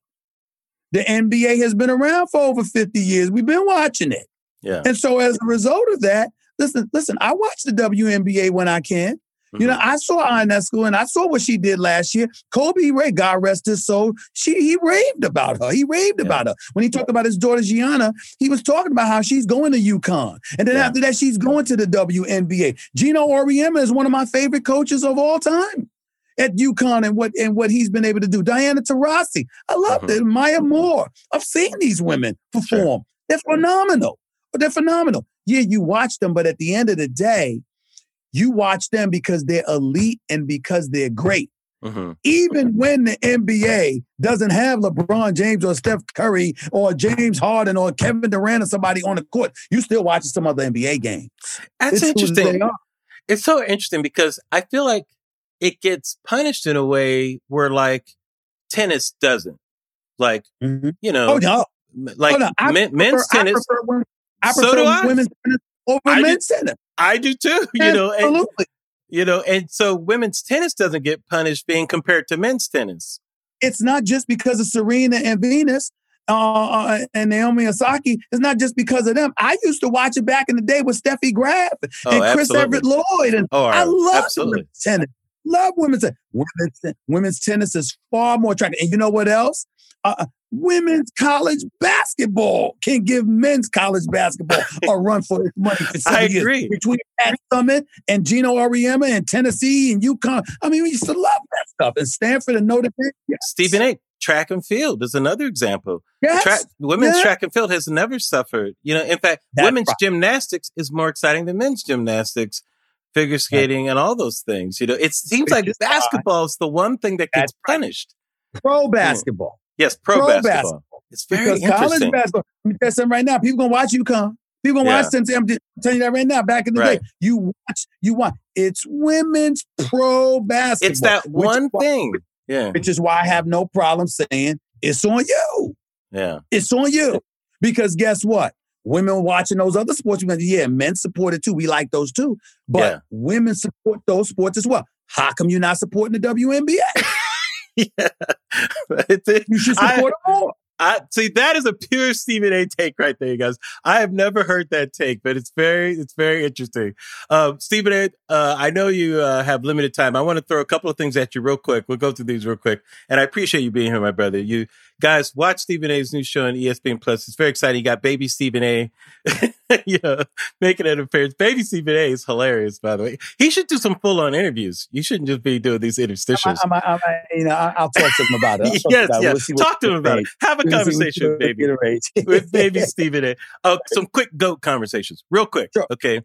[SPEAKER 3] The NBA has been around for over 50 years. We've been watching it.
[SPEAKER 1] Yeah.
[SPEAKER 3] And so as a result of that, listen, listen, I watch the WNBA when I can. You know, mm-hmm. I saw Ionescu and I saw what she did last year. Kobe Ray, God rest his soul, she he raved about her. He raved yeah. about her. When he talked about his daughter Gianna, he was talking about how she's going to UConn. And then yeah. after that, she's going to the WNBA. Geno Auriemma is one of my favorite coaches of all time at UConn and what and what he's been able to do. Diana Taurasi, I love mm-hmm. it. Maya Moore. I've seen these women perform. Sure. They're phenomenal. They're phenomenal. Yeah, you watch them, but at the end of the day, you watch them because they're elite and because they're great. Mm-hmm. Even when the NBA doesn't have LeBron James or Steph Curry or James Harden or Kevin Durant or somebody on the court, you still watching some other NBA games.
[SPEAKER 1] That's it's interesting. It's so interesting because I feel like it gets punished in a way where like tennis doesn't. Like, mm-hmm. you know,
[SPEAKER 3] oh, no.
[SPEAKER 1] like oh, no. Men, men's prefer, tennis. I prefer,
[SPEAKER 3] I prefer so women's tennis over I men's do, tennis.
[SPEAKER 1] I do too. You know, absolutely. And, you know, and so women's tennis doesn't get punished being compared to men's tennis.
[SPEAKER 3] It's not just because of Serena and Venus uh, uh and Naomi Osaka. It's not just because of them. I used to watch it back in the day with Steffi Graf and oh, Chris Evert Lloyd, and oh, I love tennis. Love women's tennis. Women's, women's tennis is far more attractive. And you know what else? Uh, uh women's college basketball can give men's college basketball a run for its money. For
[SPEAKER 1] I agree. Years.
[SPEAKER 3] Between Pat Summitt and Geno Auriemma and Tennessee and UConn. I mean, we used to love that stuff. And Stanford and Notre Dame.
[SPEAKER 1] Yes. Stephen A. Track and field is another example. Yes. Track, women's yes. track and field has never suffered. You know, in fact, That's women's right. gymnastics is more exciting than men's gymnastics figure skating, and all those things. You know, it seems like basketball is the one thing that gets punished.
[SPEAKER 3] Pro basketball.
[SPEAKER 1] Yes, pro, pro basketball. basketball. It's very because interesting. College basketball.
[SPEAKER 3] Let me tell you something right now. People gonna watch you come. People gonna yeah. watch them. I'm telling you that right now. Back in the right. day, you watch, you watch. It's women's pro basketball.
[SPEAKER 1] It's that one thing. yeah.
[SPEAKER 3] Which is why I have no problem saying it's on you.
[SPEAKER 1] Yeah.
[SPEAKER 3] It's on you. Because guess what? Women watching those other sports, yeah, men support it too. We like those too. But yeah. women support those sports as well. How come you're not supporting the WNBA? yeah. you should support I, them more.
[SPEAKER 1] I see that is a pure Stephen A take right there, you guys. I have never heard that take, but it's very, it's very interesting. Uh, Stephen A, uh, I know you uh, have limited time. I want to throw a couple of things at you real quick. We'll go through these real quick, and I appreciate you being here, my brother. You guys watch Stephen A's new show on ESPN Plus. It's very exciting. You got baby Stephen A, you know, making an appearance. Baby Stephen A is hilarious, by the way. He should do some full on interviews. You shouldn't just be doing these interstitials.
[SPEAKER 3] I, I, I, you know, I'll talk to him about it.
[SPEAKER 1] yes, about yes. We'll talk to him about it. Have a conversation with baby, with baby Stephen A. Oh, some quick goat conversations, real quick. Sure. Okay,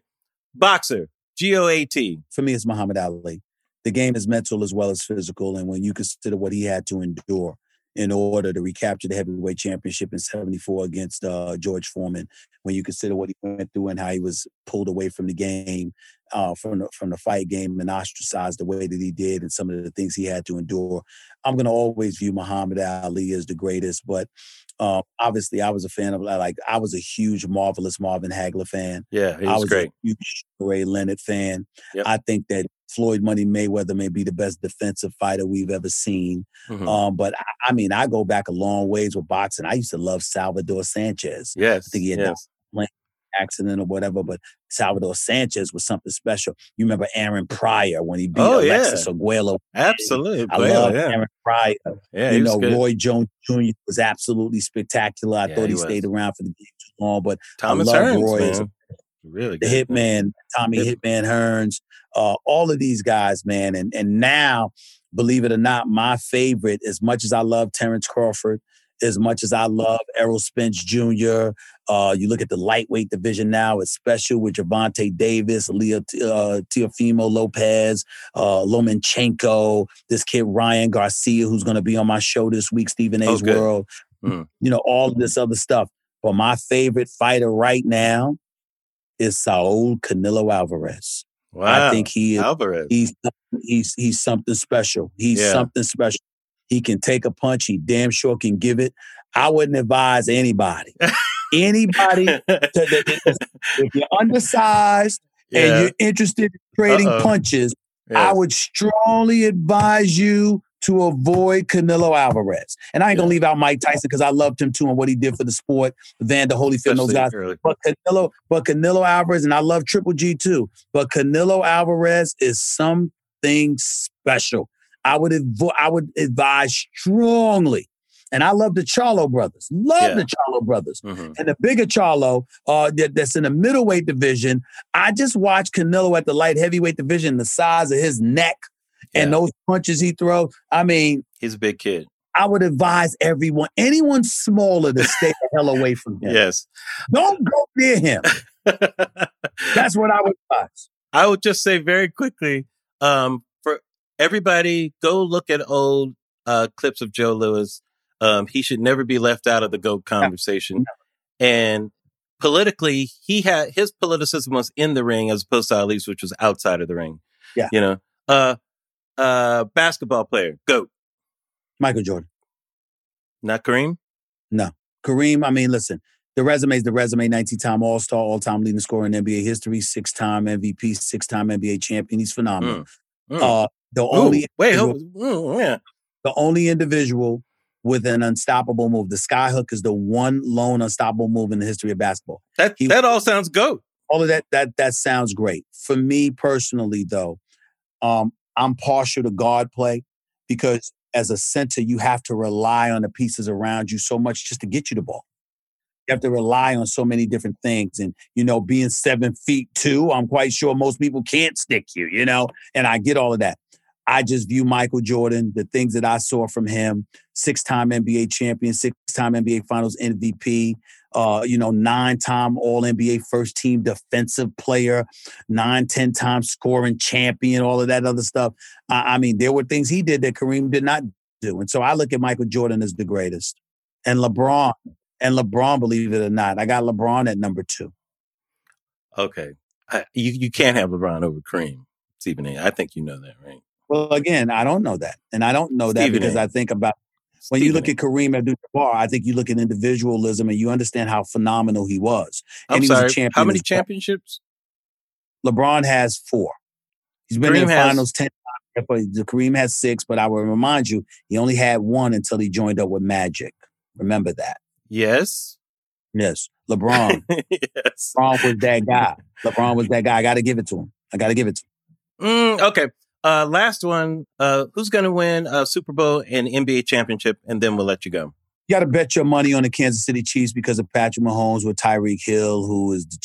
[SPEAKER 1] boxer, G O A T.
[SPEAKER 3] For me, it's Muhammad Ali. The game is mental as well as physical, and when you consider what he had to endure in order to recapture the heavyweight championship in 74 against uh, George Foreman. When you consider what he went through and how he was pulled away from the game, uh, from, the, from the fight game and ostracized the way that he did and some of the things he had to endure, I'm going to always view Muhammad Ali as the greatest. But uh, obviously, I was a fan of like I was a huge marvelous Marvin Hagler fan.
[SPEAKER 1] Yeah, he was, I was great. a
[SPEAKER 3] huge Ray Leonard fan. Yep. I think that Floyd Money Mayweather may be the best defensive fighter we've ever seen. Mm-hmm. Um, but I, I, mean, I go back a long ways with boxing. I used to love Salvador Sanchez.
[SPEAKER 1] Yes,
[SPEAKER 3] I think he had
[SPEAKER 1] yes.
[SPEAKER 3] accident or whatever, but Salvador Sanchez was something special. You remember Aaron Pryor when he beat oh, Alexis yeah. Arguello?
[SPEAKER 1] Absolutely.
[SPEAKER 3] I love yeah. Aaron Pryor. Yeah, you know, Roy Jones Jr. was absolutely spectacular. I yeah, thought he, he stayed around for the game too long, but
[SPEAKER 1] Thomas I love Roy. Really
[SPEAKER 3] the Hitman, Tommy Hitman Hearns, uh, all of these guys, man. And and now, believe it or not, my favorite, as much as I love Terrence Crawford, as much as I love Errol Spence Jr., uh, you look at the lightweight division now, it's special with Gervonta Davis, Leo uh, Teofimo Lopez, uh, Lomachenko, this kid Ryan Garcia, who's going to be on my show this week, Stephen A's okay. World. Mm. You know, all this other stuff. But my favorite fighter right now is Saul Canelo Alvarez.
[SPEAKER 1] Wow.
[SPEAKER 3] I think he is,
[SPEAKER 1] Alvarez.
[SPEAKER 3] He's he's he's something special. He's yeah. something special. He can take a punch. He damn sure can give it. I wouldn't advise anybody, anybody, to, if you're undersized yeah. and you're interested in trading Uh-oh. punches, yeah. I would strongly advise you to avoid Canelo Alvarez. And I ain't gonna leave out Mike Tyson because I loved him too and what he did for the sport, Vander Holyfield, those guys. Early. But Canelo, but Canelo Alvarez, and I love Triple G too. But Canelo Alvarez is something special. I would advo- I would advise strongly. And I love the Charlo brothers. Love yeah. the Charlo brothers. Mm-hmm. And the bigger Charlo uh, that, that's in the middleweight division. I just watched Canelo at the light heavyweight division, the size of his neck yeah. and those punches he throws. I mean,
[SPEAKER 1] he's a big kid.
[SPEAKER 3] I would advise everyone, anyone smaller, to stay the hell away from him.
[SPEAKER 1] Yes.
[SPEAKER 3] Don't go near him. That's what I would advise.
[SPEAKER 1] I would just say very quickly, um, for everybody go look at old uh, clips of Joe Louis. Um, he should never be left out of the GOAT conversation. And politically, he had his politicism was in the ring as opposed to Ali's, which was outside of the ring.
[SPEAKER 3] Yeah.
[SPEAKER 1] You know, uh, uh, basketball player, GOAT.
[SPEAKER 3] Michael Jordan.
[SPEAKER 1] Not Kareem?
[SPEAKER 3] No. Kareem, I mean, listen, the resume is the resume 19 time All Star, all time leading scorer in NBA history, six time MVP, six time NBA champion. He's phenomenal. Mm. Mm. Uh, the Ooh, only
[SPEAKER 1] wait, mm, yeah.
[SPEAKER 3] the only individual with an unstoppable move. The skyhook is the one lone unstoppable move in the history of basketball.
[SPEAKER 1] That he, that all sounds goat.
[SPEAKER 3] All of that that that sounds great. For me personally, though, um, I'm partial to guard play because as a center, you have to rely on the pieces around you so much just to get you the ball. You have to rely on so many different things. And, you know, being seven feet two, I'm quite sure most people can't stick you, you know, and I get all of that. I just view Michael Jordan, the things that I saw from him, six time NBA champion, six time NBA finals MVP, uh, you know, nine time All NBA first team defensive player, nine, 10 time scoring champion, all of that other stuff. I, I mean, there were things he did that Kareem did not do. And so I look at Michael Jordan as the greatest. And LeBron, and LeBron, believe it or not, I got LeBron at number two.
[SPEAKER 1] Okay. I, you, you can't have LeBron over Kareem, Stephen A. I think you know that, right?
[SPEAKER 3] Well, again, I don't know that. And I don't know Stephen that because a. I think about when you look at Kareem Abdul-Jabbar, I think you look at individualism and you understand how phenomenal he was.
[SPEAKER 1] I'm
[SPEAKER 3] he
[SPEAKER 1] sorry,
[SPEAKER 3] was a
[SPEAKER 1] how many championships?
[SPEAKER 3] LeBron has four. He's been Kareem in the has, finals ten times. But Kareem has six, but I will remind you, he only had one until he joined up with Magic. Remember that.
[SPEAKER 1] Yes.
[SPEAKER 3] Yes. LeBron. yes. LeBron was that guy. LeBron was that guy. I got to give it to him. I got to give it to him.
[SPEAKER 1] Mm, okay. Uh, last one. Uh, who's going to win a Super Bowl and NBA championship? And then we'll let you go.
[SPEAKER 3] You got to bet your money on the Kansas City Chiefs because of Patrick Mahomes with Tyreek Hill, who is the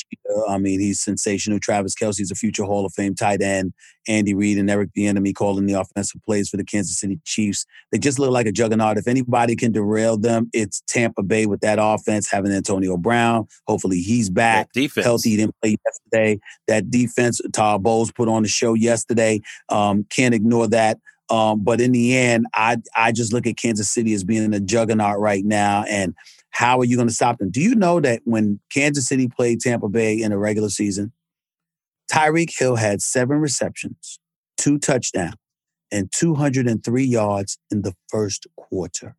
[SPEAKER 3] I mean, he's sensational. Travis Kelce's a future Hall of Fame tight end. Andy Reid and Eric Bieniemy calling the offensive plays for the Kansas City Chiefs. They just look like a juggernaut. If anybody can derail them, it's Tampa Bay with that offense having Antonio Brown. Hopefully, he's back.
[SPEAKER 1] That defense.
[SPEAKER 3] Healthy. He didn't play yesterday. That defense, Todd Bowles put on the show yesterday. Um, can't ignore that. Um, but in the end, I I just look at Kansas City as being a juggernaut right now, and how are you going to stop them? Do you know that when Kansas City played Tampa Bay in the regular season, Tyreek Hill had seven receptions, two touchdowns, and 203 yards in the first quarter.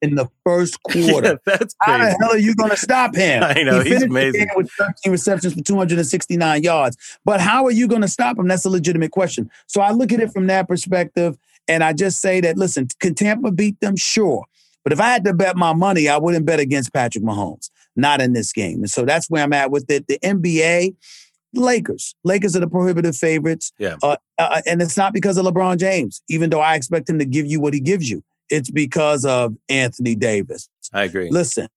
[SPEAKER 3] In the first quarter.
[SPEAKER 1] Yeah, that's
[SPEAKER 3] crazy. How the hell are you going to stop him?
[SPEAKER 1] I know, he he's amazing.
[SPEAKER 3] with 13 receptions for 269 yards. But how are you going to stop him? That's a legitimate question. So I look at it from that perspective, and I just say that, listen, can Tampa beat them? Sure. But if I had to bet my money, I wouldn't bet against Patrick Mahomes. Not in this game. And so that's where I'm at with it. The NBA, Lakers. Lakers are the prohibitive favorites.
[SPEAKER 1] Yeah.
[SPEAKER 3] Uh, uh, and it's not because of LeBron James, even though I expect him to give you what he gives you. It's because of Anthony Davis.
[SPEAKER 1] I agree.
[SPEAKER 3] Listen,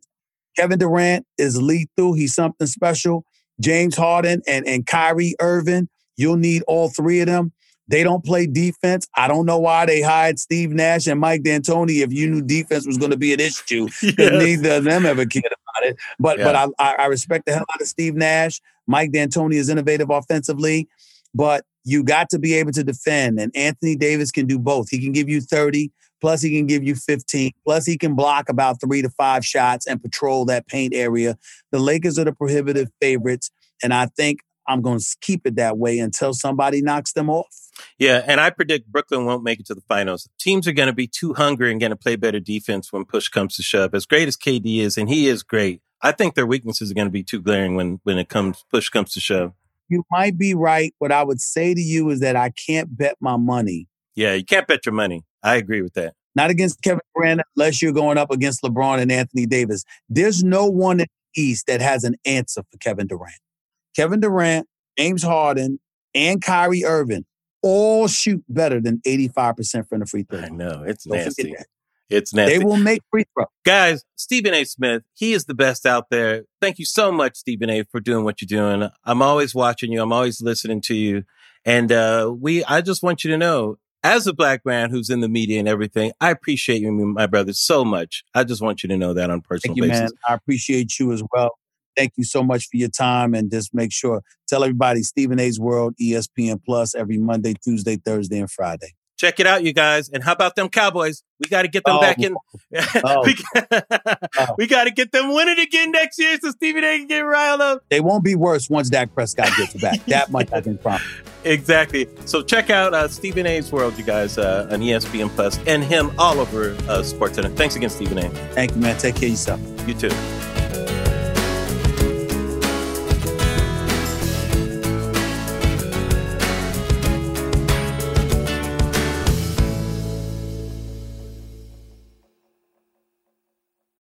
[SPEAKER 3] Kevin Durant is lethal. He's something special. James Harden and, and Kyrie Irving, you'll need all three of them. They don't play defense. I don't know why they hired Steve Nash and Mike D'Antoni if you knew defense was going to be an issue. yes. Neither of them ever cared about it. But yeah. but I, I respect the hell out of Steve Nash. Mike D'Antoni is innovative offensively, but you got to be able to defend. And Anthony Davis can do both. He can give you 30, plus he can give you 15, plus he can block about three to five shots and patrol that paint area. The Lakers are the prohibitive favorites. And I think I'm going to keep it that way until somebody knocks them off.
[SPEAKER 1] Yeah, and I predict Brooklyn won't make it to the finals. Teams are going to be too hungry and going to play better defense when push comes to shove. As great as KD is, and he is great, I think their weaknesses are going to be too glaring when when it comes push comes to shove.
[SPEAKER 3] You might be right. What I would say to you is that I can't bet my money.
[SPEAKER 1] Yeah, you can't bet your money. I agree with that.
[SPEAKER 3] Not against Kevin Durant unless you're going up against LeBron and Anthony Davis. There's no one in the East that has an answer for Kevin Durant. Kevin Durant, James Harden, and Kyrie Irving all shoot better than 85% from the free throw.
[SPEAKER 1] I know. It's Don't nasty. It's nasty.
[SPEAKER 3] They will make free throw.
[SPEAKER 1] Guys, Stephen A. Smith, he is the best out there. Thank you so much, Stephen A., for doing what you're doing. I'm always watching you. I'm always listening to you. And uh, we, I just want you to know, as a black man who's in the media and everything, I appreciate you, my brother, so much. I just want you to know that on personal
[SPEAKER 3] Thank you,
[SPEAKER 1] basis.
[SPEAKER 3] Man. I appreciate you as well. Thank you so much for your time. And just make sure, tell everybody Stephen A's World, ESPN Plus, every Monday, Tuesday, Thursday, and Friday.
[SPEAKER 1] Check it out, you guys. And how about them Cowboys? We got to get them oh, back in. Oh, we, oh. got to get them winning again next year so Stephen A can get riled up.
[SPEAKER 3] They won't be worse once Dak Prescott gets back. that much I can promise.
[SPEAKER 1] Exactly. So check out uh, Stephen A's World, you guys, uh, on ESPN Plus, and him all over uh, Sports Center. Thanks again, Stephen A.
[SPEAKER 3] Thank you, man. Take care of yourself.
[SPEAKER 1] You too.